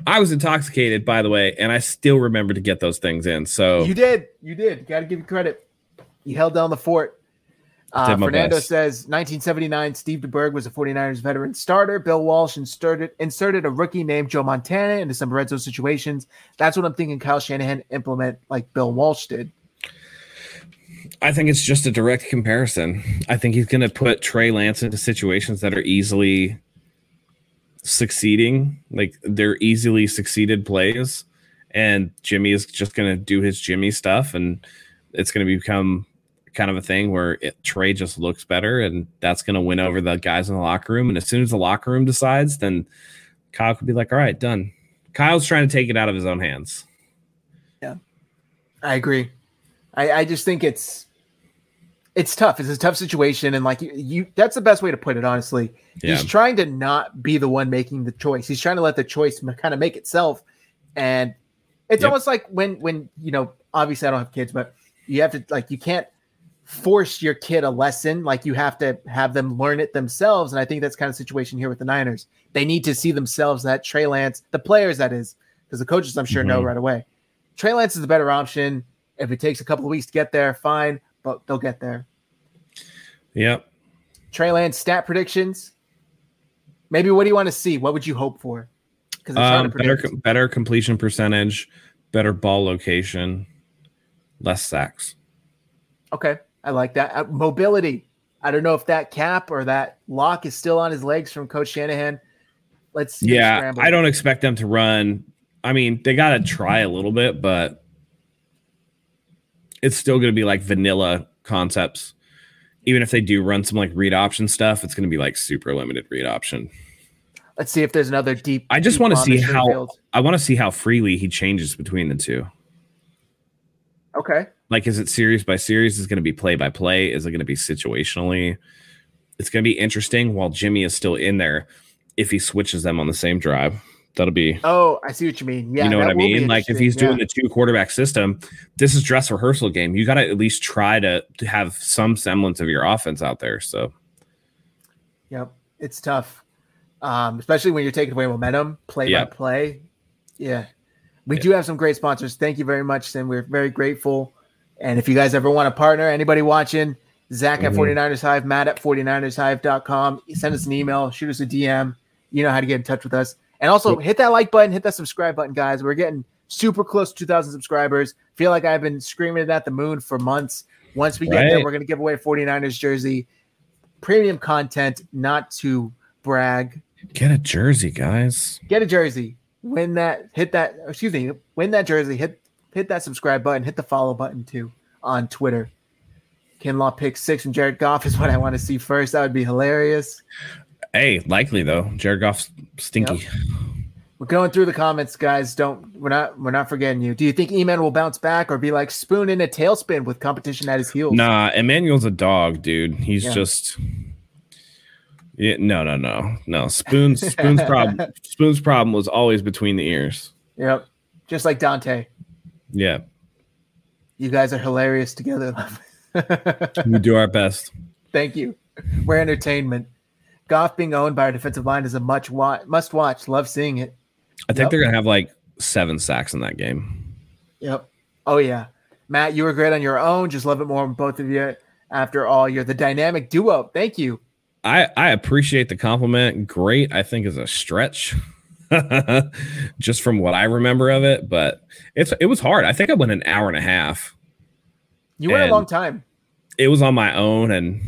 Speaker 2: I was intoxicated, by the way, and I still remember to get those things in. So
Speaker 1: you did, you did. Got to give you credit. You held down the fort. Uh, Fernando best. says 1979, Steve DeBerg was a 49ers veteran starter. Bill Walsh inserted, inserted a rookie named Joe Montana into some red zone situations. That's what I'm thinking Kyle Shanahan implement like Bill Walsh did.
Speaker 2: I think it's just a direct comparison. I think he's going to put Trey Lance into situations that are easily succeeding. Like they're easily succeeded plays, and Jimmy is just going to do his Jimmy stuff, and it's going to become kind of a thing where it, Trey just looks better, and that's going to win over the guys in the locker room. And as soon as the locker room decides, then Kyle could be like, "All right, done." Kyle's trying to take it out of his own hands.
Speaker 1: Yeah, I agree. I, I just think it's it's tough. It's a tough situation, and like you, you that's the best way to put it. Honestly, yeah. he's trying to not be the one making the choice. He's trying to let the choice kind of make itself, and it's yep. almost like when when you know. Obviously, I don't have kids, but you have to like you can't force your kid a lesson. Like you have to have them learn it themselves. And I think that's kind of situation here with the Niners. They need to see themselves that Trey Lance, the players that is, because the coaches I'm sure mm-hmm. know right away. Trey Lance is the better option. If it takes a couple of weeks to get there, fine, but they'll get there.
Speaker 2: Yep.
Speaker 1: Trey Lance stat predictions. Maybe what do you want to see? What would you hope for?
Speaker 2: Because um, better better completion percentage, better ball location, less sacks.
Speaker 1: Okay, I like that. Uh, mobility. I don't know if that cap or that lock is still on his legs from Coach Shanahan. Let's
Speaker 2: yeah. I don't expect them to run. I mean, they got to try a little bit, but it's still going to be like vanilla concepts even if they do run some like read option stuff, it's going to be like super limited read option.
Speaker 1: Let's see if there's another deep.
Speaker 2: I just want to see how field. I want to see how freely he changes between the two.
Speaker 1: Okay.
Speaker 2: Like, is it series by series? Is it going to be play by play? Is it going to be situationally? It's going to be interesting while Jimmy is still in there. If he switches them on the same drive, That'll be.
Speaker 1: Oh, I see what you mean. Yeah,
Speaker 2: you know what I mean. Like if he's doing yeah. the two quarterback system, this is dress rehearsal game. You got to at least try to, to have some semblance of your offense out there. So.
Speaker 1: Yep, it's tough, um, especially when you're taking away momentum, play yep. by play. Yeah, we yep. do have some great sponsors. Thank you very much, and we're very grateful. And if you guys ever want to partner, anybody watching, Zach mm-hmm. at 49ers Hive, Matt at 49ershive.com, send us an email, shoot us a DM. You know how to get in touch with us. And also hit that like button, hit that subscribe button, guys. We're getting super close to 2,000 subscribers. Feel like I've been screaming it at the moon for months. Once we get right. there, we're going to give away a 49ers jersey. Premium content, not to brag.
Speaker 2: Get a jersey, guys.
Speaker 1: Get a jersey. Win that, hit that, excuse me, win that jersey. Hit hit that subscribe button, hit the follow button too on Twitter. Kinlaw pick six and Jared Goff is what I want to see first. That would be hilarious.
Speaker 2: Hey, likely though. Jared Goff's stinky. Yep.
Speaker 1: We're going through the comments, guys. Don't we're not we're not forgetting you. Do you think Eman will bounce back or be like spoon in a tailspin with competition at his heels?
Speaker 2: Nah, Emmanuel's a dog, dude. He's yeah. just yeah, no, no, no, no. Spoon's Spoon's problem Spoon's problem was always between the ears.
Speaker 1: Yep, just like Dante.
Speaker 2: Yeah,
Speaker 1: you guys are hilarious together.
Speaker 2: we do our best.
Speaker 1: Thank you. We're entertainment. Goff being owned by a defensive line is a much wa- must watch. Love seeing it.
Speaker 2: I think yep. they're gonna have like seven sacks in that game.
Speaker 1: Yep. Oh yeah, Matt, you were great on your own. Just love it more both of you. After all, you're the dynamic duo. Thank you.
Speaker 2: I I appreciate the compliment. Great, I think is a stretch. just from what I remember of it, but it's it was hard. I think I went an hour and a half
Speaker 1: You went a long time.
Speaker 2: It was on my own, and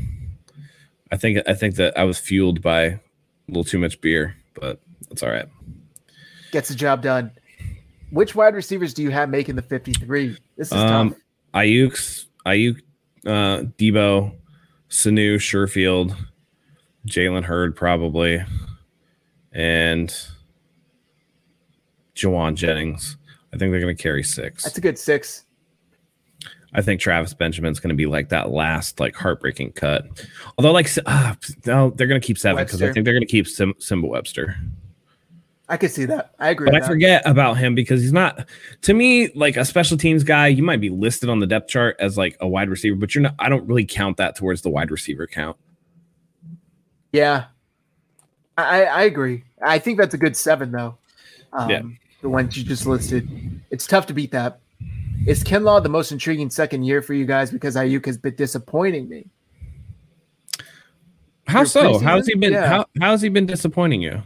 Speaker 2: I think I think that I was fueled by a little too much beer, but that's all right.
Speaker 1: Gets the job done. Which wide receivers do you have making the 53? This is
Speaker 2: Um,
Speaker 1: tough.
Speaker 2: Aiyuk's Aiyuk, uh, Deebo, Sanu, Sherfield, Jalen Hurd probably, and Jauan Jennings. I think they're going to carry six.
Speaker 1: That's a good six.
Speaker 2: I think Travis Benjamin's going to be like that last like heartbreaking cut. Although like uh, no, they're going to keep seven because I think they're going to keep Sim- Nsimba Webster.
Speaker 1: I could see that. I agree.
Speaker 2: But I
Speaker 1: that.
Speaker 2: forget about him because he's not to me like a special teams guy. You might be listed on the depth chart as like a wide receiver, but you're not. I don't really count that towards the wide receiver count.
Speaker 1: Yeah, I, I agree. I think that's a good seven, though. Um,
Speaker 2: Yeah.
Speaker 1: The ones you just listed. It's tough to beat that. Is Kinlaw the most intriguing second year for you guys because Aiyuk has been disappointing me?
Speaker 2: How
Speaker 1: Your
Speaker 2: so? How's he been?
Speaker 1: Yeah.
Speaker 2: How how's he been disappointing you?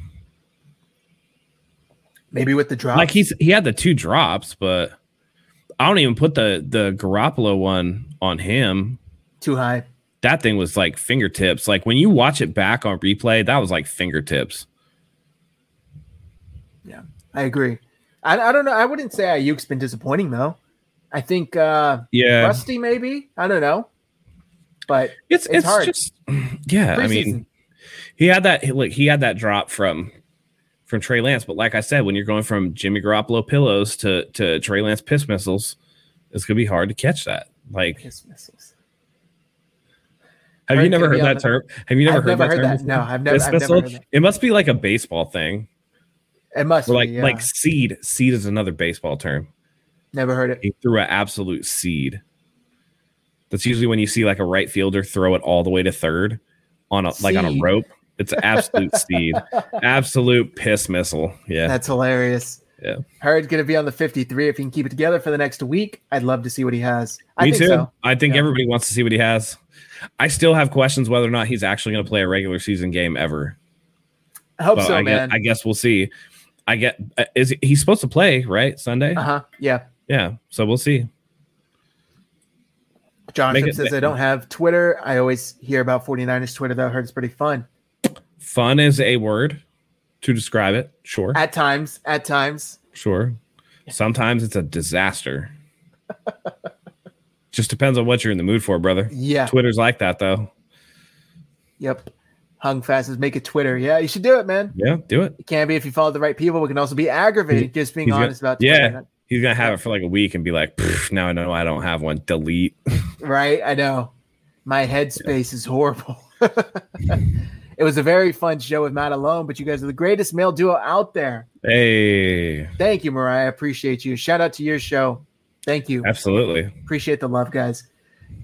Speaker 1: Maybe with the drop.
Speaker 2: Like he's he had the two drops, but I don't even put the the Garoppolo one on him.
Speaker 1: too high.
Speaker 2: That thing was like fingertips. Like when you watch it back on replay, that was like fingertips.
Speaker 1: Yeah, I agree. I, I don't know. I wouldn't say Aiyuk's been disappointing though. I think uh
Speaker 2: Yeah,
Speaker 1: Rusty maybe. I don't know. But
Speaker 2: it's
Speaker 1: it's
Speaker 2: it's,
Speaker 1: hard.
Speaker 2: just yeah. I mean, he had that like he had that drop from from Trey Lance, but like I said, when you're going from Jimmy Garoppolo pillows to to Trey Lance piss missiles, it's gonna be hard to catch that. Like,
Speaker 1: Piss missiles.
Speaker 2: have you never heard that
Speaker 1: the-
Speaker 2: term? Have you never
Speaker 1: I've
Speaker 2: heard
Speaker 1: never
Speaker 2: that
Speaker 1: heard
Speaker 2: term?
Speaker 1: that. No, I've never, I've never heard that.
Speaker 2: It must be like a baseball thing.
Speaker 1: It must
Speaker 2: Or like
Speaker 1: be, yeah.
Speaker 2: like seed. Seed is another baseball term.
Speaker 1: Never heard it.
Speaker 2: He threw an absolute seed. That's usually when you see like a right fielder throw it all the way to third on a like on a rope. It's absolute seed. Absolute piss missile. Yeah.
Speaker 1: That's hilarious.
Speaker 2: Yeah.
Speaker 1: Hurd gonna be on the 53 if he can keep it together for the next week. I'd love to see what he has. I
Speaker 2: Me too.
Speaker 1: so.
Speaker 2: I think
Speaker 1: Yeah.
Speaker 2: everybody wants to see what he has. I still have questions whether or not he's actually going to play a regular season game ever.
Speaker 1: I hope
Speaker 2: But
Speaker 1: so,
Speaker 2: I,
Speaker 1: man.
Speaker 2: guess, I guess we'll see. I get uh, is he's supposed to play right Sunday?
Speaker 1: uh-huh. Yeah.
Speaker 2: Yeah, so we'll see.
Speaker 1: Jonathan
Speaker 2: it-
Speaker 1: says I don't have Twitter. I always hear about 49ers Twitter though. I heard it's pretty fun.
Speaker 2: Fun is a word to describe it. Sure,
Speaker 1: At times, at times.
Speaker 2: sure. Sometimes it's a disaster. Just depends on what you're in the mood for, brother.
Speaker 1: Yeah.
Speaker 2: Twitter's like that though.
Speaker 1: Yep. Hung fast is make it Twitter. Yeah, you should do it, man.
Speaker 2: Yeah, do it.
Speaker 1: It can be if you follow the right people. We can also be aggravated just being
Speaker 2: he's got-
Speaker 1: honest about
Speaker 2: yeah. He's gonna have it for like a week and be like, "Pff, now I know I don't have one. Delete.
Speaker 1: Right? I know. My headspace is horrible. it was a very fun show with Matt alone, but you guys are the greatest male duo out there.
Speaker 2: Hey,
Speaker 1: Thank you, Mariah. I appreciate you. Shout out to your show. Thank you.
Speaker 2: absolutely.
Speaker 1: Appreciate the love, guys.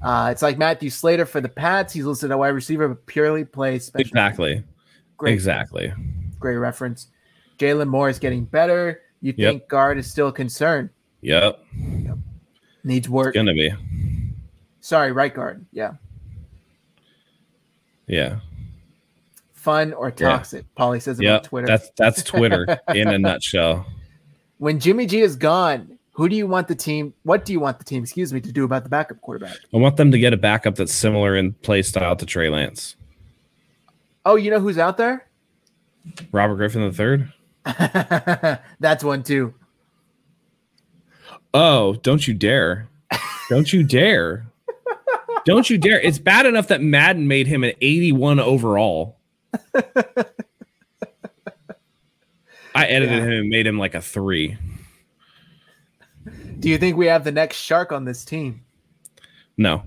Speaker 1: Uh, it's like Matthew Slater for the Pats. He's listed at wide receiver, but purely plays special.
Speaker 2: Exactly.
Speaker 1: Great,
Speaker 2: Exactly.
Speaker 1: great reference. Jaylon Moore is getting better. You
Speaker 2: Yep.
Speaker 1: think guard is still a concern?
Speaker 2: Yep.
Speaker 1: Needs work.
Speaker 2: Gonna be.
Speaker 1: Sorry, right guard. Yeah.
Speaker 2: Yeah.
Speaker 1: Fun or
Speaker 2: Yeah.
Speaker 1: toxic? Polly says about
Speaker 2: Yep.
Speaker 1: Twitter.
Speaker 2: That's that's Twitter in a nutshell.
Speaker 1: when Jimmy G is gone, who do you want the team? What do you want the team, excuse me, to do about the backup quarterback?
Speaker 2: I want them to get a backup that's similar in play style to Trey Lance.
Speaker 1: Oh, you know who's out there?
Speaker 2: Robert Griffin the third.
Speaker 1: That's one too.
Speaker 2: Oh, don't you dare. Don't you dare. Don't you dare. It's bad enough that Madden made him an 81 overall. I edited
Speaker 1: Yeah.
Speaker 2: him and made him like a three.
Speaker 1: Do you think we have the next shark on this team?
Speaker 2: No,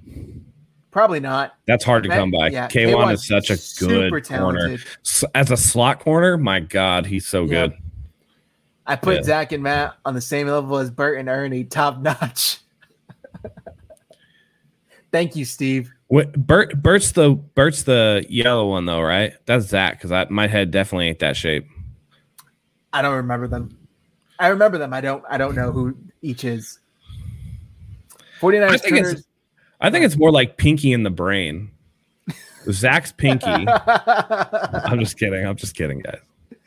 Speaker 1: Probably not.
Speaker 2: that's hard to come by.
Speaker 1: yeah,
Speaker 2: K'Waun
Speaker 1: K'Waun's
Speaker 2: is such a good corner. As a slot corner, my God, he's so
Speaker 1: Yeah.
Speaker 2: good.
Speaker 1: I put
Speaker 2: Yeah.
Speaker 1: Zach and Matt on the same level as Bert and Ernie, top notch. Thank you, Steve.
Speaker 2: What, Bert, Bert's the Bert's the yellow one though, right? That's Zach because my head definitely ain't that shape.
Speaker 1: I don't remember them. I remember them. I don't. I don't know who each is. 49ers
Speaker 2: I think it's-
Speaker 1: Twitters-
Speaker 2: I think it's more like Pinky in the brain. Zach's Pinky. I'm just kidding. I'm just kidding, guys.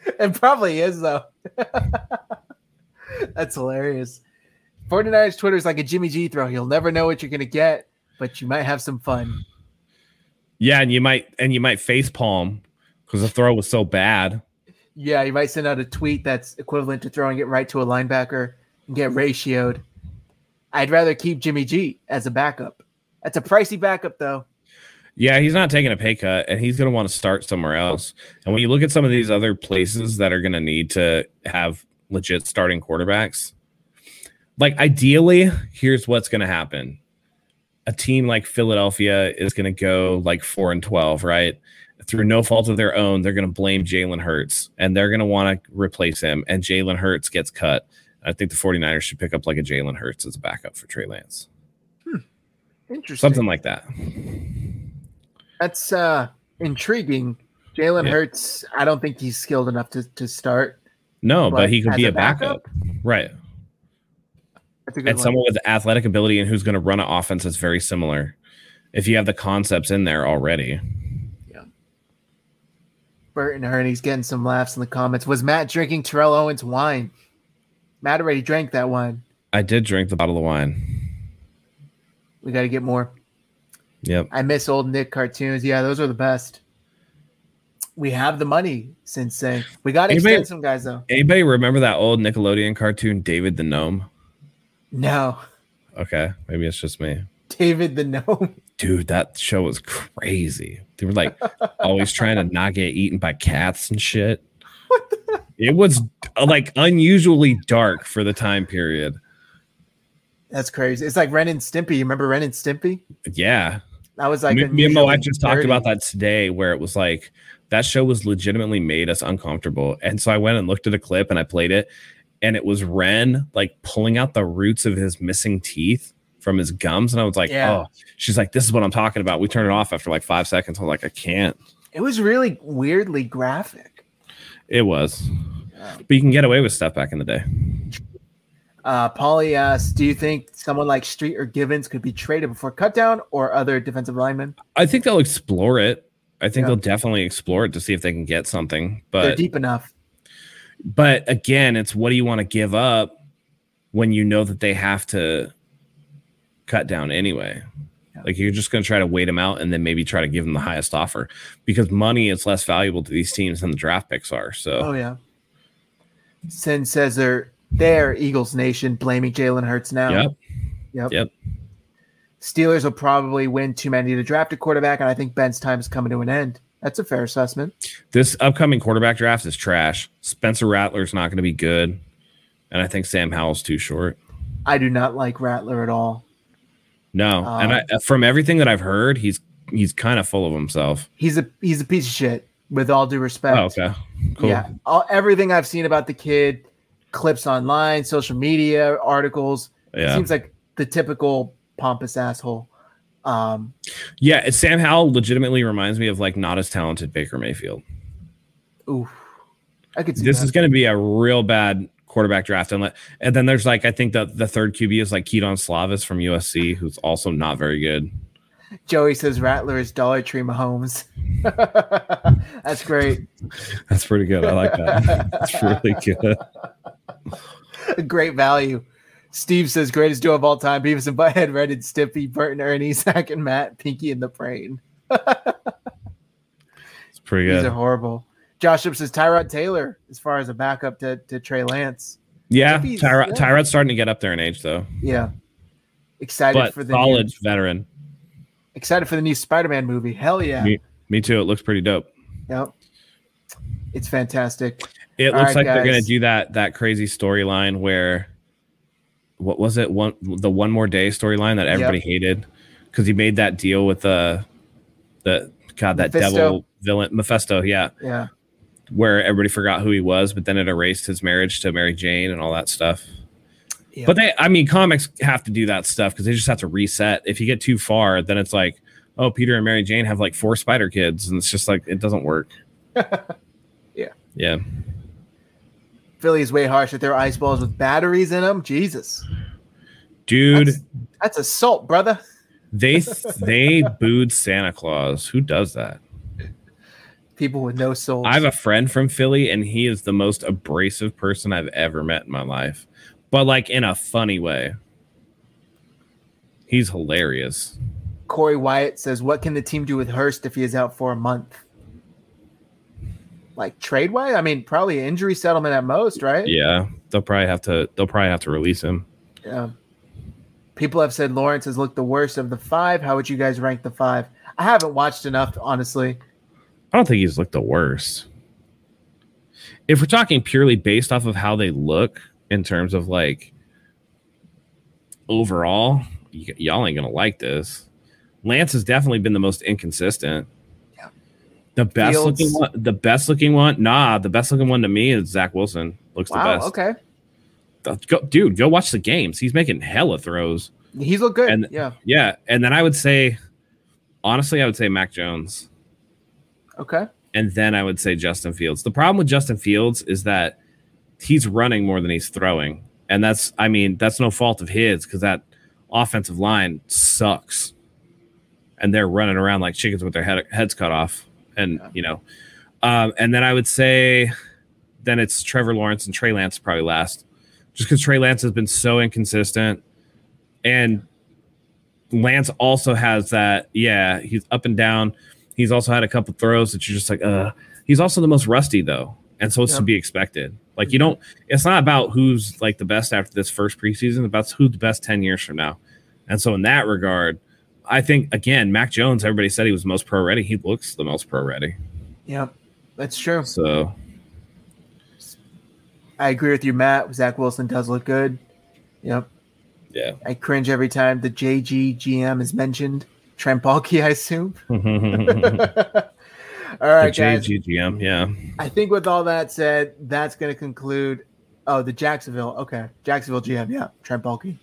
Speaker 1: it probably is though. That's hilarious. 49ers Twitter is like a Jimmy G throw. You'll never know what you're gonna get. but you might have some fun.
Speaker 2: Yeah, and you might and you might face palm because the throw was so bad.
Speaker 1: Yeah, you might send out a tweet that's equivalent to throwing it right to a linebacker and get ratioed. I'd rather keep Jimmy G as a backup. That's a pricey backup, though.
Speaker 2: Yeah, he's not taking a pay cut, and he's going to want to start somewhere else. And when you look at some of these other places that are going to need to have legit starting quarterbacks, like ideally, here's what's going to happen: a team like Philadelphia is going to go like four and twelve, right? Through no fault of their own, they're going to blame Jalen Hurts, and they're going to want to replace him, and Jalen Hurts gets cut. I think the 49ers should pick up like a Jalen Hurts as a backup for Trey Lance.
Speaker 1: Interesting.
Speaker 2: Something like that.
Speaker 1: That's uh intriguing. Jalen
Speaker 2: Yeah.
Speaker 1: Hurts, I don't think he's skilled enough to, to start.
Speaker 2: No, but,
Speaker 1: But
Speaker 2: he could be
Speaker 1: a
Speaker 2: a backup. Right.
Speaker 1: That's
Speaker 2: And
Speaker 1: one.
Speaker 2: someone with athletic ability and who's going to run an offense that's very similar. If you have the concepts in there already. Yeah.
Speaker 1: Burton Ernie's getting some laughs in the comments. Was Matt drinking Terrell Owens wine? Matt already drank that wine.
Speaker 2: I did drink the bottle of wine.
Speaker 1: We got to get more.
Speaker 2: Yep.
Speaker 1: I miss old Nick cartoons. Yeah, those are the best. We have the money, since Sensei. We got to extend some guys though.
Speaker 2: Anybody remember that old Nickelodeon cartoon, David the Gnome?
Speaker 1: No,
Speaker 2: Okay. Maybe it's just me.
Speaker 1: David the gnome.
Speaker 2: Dude, that show was crazy. They were like always trying to not get eaten by cats and shit. It was uh, like unusually dark for the time period.
Speaker 1: That's crazy. It's like Ren and Stimpy. You remember Ren and Stimpy?
Speaker 2: Yeah.
Speaker 1: That was like
Speaker 2: me, me and my wife just talked about that today where it was like that show was legitimately made us uncomfortable and so i went and looked at a clip and i played it and it was ren like pulling out the roots of his missing teeth from his gums and i was like
Speaker 1: Yeah.
Speaker 2: oh she's like this is what i'm talking about we turned it off after like five seconds I'm like i can't
Speaker 1: It was really weirdly graphic.
Speaker 2: it was but you can get away with stuff back in the day
Speaker 1: Uh, Paulie asks, "Do you think someone like Street or Givens could be traded before cutdown or other defensive linemen?
Speaker 2: i think they'll explore it i think
Speaker 1: Yeah.
Speaker 2: they'll definitely explore it to see if they can get something
Speaker 1: They're
Speaker 2: but
Speaker 1: deep enough.
Speaker 2: but again, it's what do you want to give up when you know that they have to cut down anyway?
Speaker 1: Yeah.
Speaker 2: Like you're just going to try to wait them out and then maybe try to give them the highest offer because money is less valuable to these teams than the draft picks are. So
Speaker 1: Oh yeah." Sin says they're there. Eagles Nation blaming Jalen Hurts now.
Speaker 2: Yep.
Speaker 1: Yep.
Speaker 2: Yep.
Speaker 1: Steelers will probably win too many to draft a quarterback, and I think Ben's time is coming to an end. That's a fair assessment.
Speaker 2: this upcoming quarterback draft is trash. Spencer Rattler's not going to be good, and I think Sam Howell's too short.
Speaker 1: I do not like Rattler at all.
Speaker 2: No, and I, um, from everything that I've heard, he's he's kind of full of himself.
Speaker 1: He's a he's a piece of shit. With all due respect.
Speaker 2: Oh, okay, cool.
Speaker 1: Yeah, all, everything I've seen about the kid, clips online, social media, articles,
Speaker 2: Yeah.
Speaker 1: seems like the typical pompous asshole. Um,
Speaker 2: Yeah, Sam Howell legitimately reminds me of like not as talented Baker Mayfield.
Speaker 1: oof, I could see
Speaker 2: This
Speaker 1: that.
Speaker 2: is going to be a real bad quarterback draft, and let, and then there's like I think the the third QB is like Kedon Slovis from USC, who's also not very good.
Speaker 1: Joey says Rattler is Dollar Tree Mahomes. That's great.
Speaker 2: That's pretty good. I like that. That's really good.
Speaker 1: Great value. Steve says greatest duo of all time: Beavis and Butthead, Red and Stiffy, Bert and Ernie, Zach and Matt, Pinky and the Brain.
Speaker 2: It's pretty good.
Speaker 1: These are horrible. Josh says Tyrod Taylor as far as a backup to, to Trey Lance.
Speaker 2: Yeah, Tyrod,
Speaker 1: yeah.
Speaker 2: Tyrod's starting to get up there in age though,
Speaker 1: Yeah. Excited
Speaker 2: but
Speaker 1: for the
Speaker 2: solid
Speaker 1: new,
Speaker 2: veteran.
Speaker 1: Excited for the new Spider-Man movie. Hell yeah.
Speaker 2: Me, me too. It looks pretty dope.
Speaker 1: Yep. It's fantastic.
Speaker 2: It
Speaker 1: All
Speaker 2: looks
Speaker 1: right,
Speaker 2: like they're gonna do that that crazy storyline where what was it one the one more day storyline that everybody hated because he made that deal with the the god that
Speaker 1: Mephisto.
Speaker 2: devil villain Mephisto, yeah,
Speaker 1: Yeah.
Speaker 2: where everybody forgot who he was, but then it erased his marriage to Mary Jane and all that stuff.
Speaker 1: Yeah.
Speaker 2: But they, I mean, comics have to do that stuff because they just have to reset. If you get too far, then it's like, oh, Peter and Mary Jane have like four spider kids, and it's just like it doesn't work.
Speaker 1: Yeah.
Speaker 2: yeah.
Speaker 1: Philly is way harsh with their ice balls with batteries in them. Jesus.
Speaker 2: Dude,
Speaker 1: That's, that's assault, brother.
Speaker 2: they they booed Santa Claus. Who does that?
Speaker 1: People with no soul.
Speaker 2: I have a friend from Philly, and he is the most abrasive person I've ever met in my life, but like in a funny way. He's hilarious.
Speaker 1: Corey Wyatt says, "What can the team do with Hurst if he is out for a month?" Like trade wise, I mean, probably injury settlement at most, right?
Speaker 2: Yeah, they'll probably have to. They'll probably have to release him.
Speaker 1: Yeah. People have said Lawrence has looked the worst of the five. How would you guys rank the five? I haven't watched enough, honestly.
Speaker 2: I don't think he's looked the worst. If we're talking purely based off of how they look in terms of like overall, y- y'all ain't gonna like this. Lance has definitely been the most inconsistent.
Speaker 1: Yeah.
Speaker 2: The best
Speaker 1: Fields-
Speaker 2: looking one, the best looking one, nah, the best looking one to me is Zach Wilson. Looks the best.
Speaker 1: Okay.
Speaker 2: The- Go, dude, go watch the games. He's making hella throws.
Speaker 1: He's looked good.
Speaker 2: And-
Speaker 1: yeah.
Speaker 2: Yeah, and then I would say, honestly, I would say Mac Jones.
Speaker 1: Okay.
Speaker 2: and then I would say Justin Fields. The problem with Justin Fields is that he's running more than he's throwing. And that's, I mean, that's no fault of his because that offensive line sucks. And they're running around like chickens with their head, heads cut off. And,
Speaker 1: Yeah.
Speaker 2: you know, um, and then I would say, then it's Trevor Lawrence and Trey Lance probably last, just because Trey Lance has been so inconsistent. And Lance also has that, yeah, he's up and down. He's also had a couple throws that you're just like, uh, he's also the most rusty though. And so it's to be expected. Like you don't, it's not about who's like the best after this first preseason, it's about who's the best 10 years from now. And so in that regard, I think again, Mac Jones, everybody said he was most pro ready. He looks the most pro ready.
Speaker 1: Yep. That's true.
Speaker 2: So
Speaker 1: I agree with you, Matt. Zach Wilson does look good. Yep.
Speaker 2: yeah.
Speaker 1: I cringe every time the JGGM is mentioned. Trent Baalke, I assume.
Speaker 2: the
Speaker 1: all right, guys.
Speaker 2: JGGM, yeah.
Speaker 1: I think with all that said, that's going to conclude. Oh, the Jacksonville. Okay. Jacksonville GM. Yeah. Trent Baalke.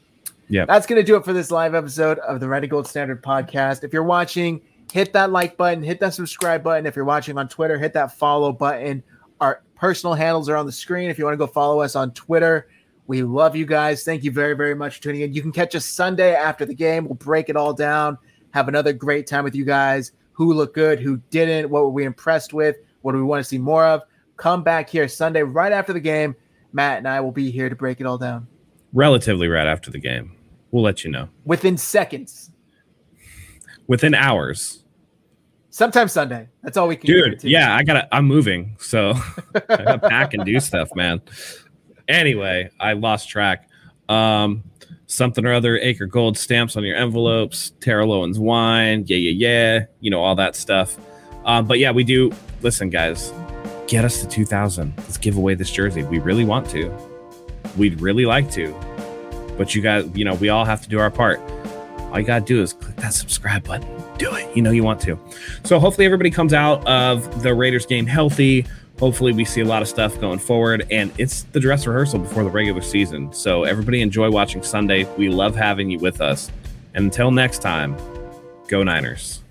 Speaker 2: Yeah,
Speaker 1: That's going to do it for this live episode of the Red and Gold Standard podcast. If you're watching, hit that like button, hit that subscribe button. If you're watching on Twitter, hit that follow button. Our personal handles are on the screen. If you want to go follow us on Twitter, we love you guys. Thank you very, very much for tuning in. You can catch us Sunday after the game. We'll break it all down, have another great time with you guys. Who looked good, who didn't, what were we impressed with, what do we want to see more of? Come back here Sunday right after the game. Matt and I will be here to break it all down
Speaker 2: Relatively right after the game. We'll let you know.
Speaker 1: within seconds.
Speaker 2: Within hours.
Speaker 1: Sometime Sunday. That's all we can
Speaker 2: do.
Speaker 1: dude
Speaker 2: yeah i gotta i'm moving so i gotta pack and do stuff man anyway i lost track um something or other acre gold stamps on your envelopes Terrell Owens' wine yeah yeah yeah you know all that stuff. Um but yeah we do listen guys get us to 2000 let's give away this jersey. We really want to. We'd really like to. But you guys you know we all have to do our part. All you gotta do is click that subscribe button. Do it. You know you want to. So hopefully everybody comes out of the Raiders game healthy. Hopefully we see a lot of stuff going forward and it's the dress rehearsal before the regular season. So everybody enjoy watching Sunday. We love having you with us. And until next time, go Niners.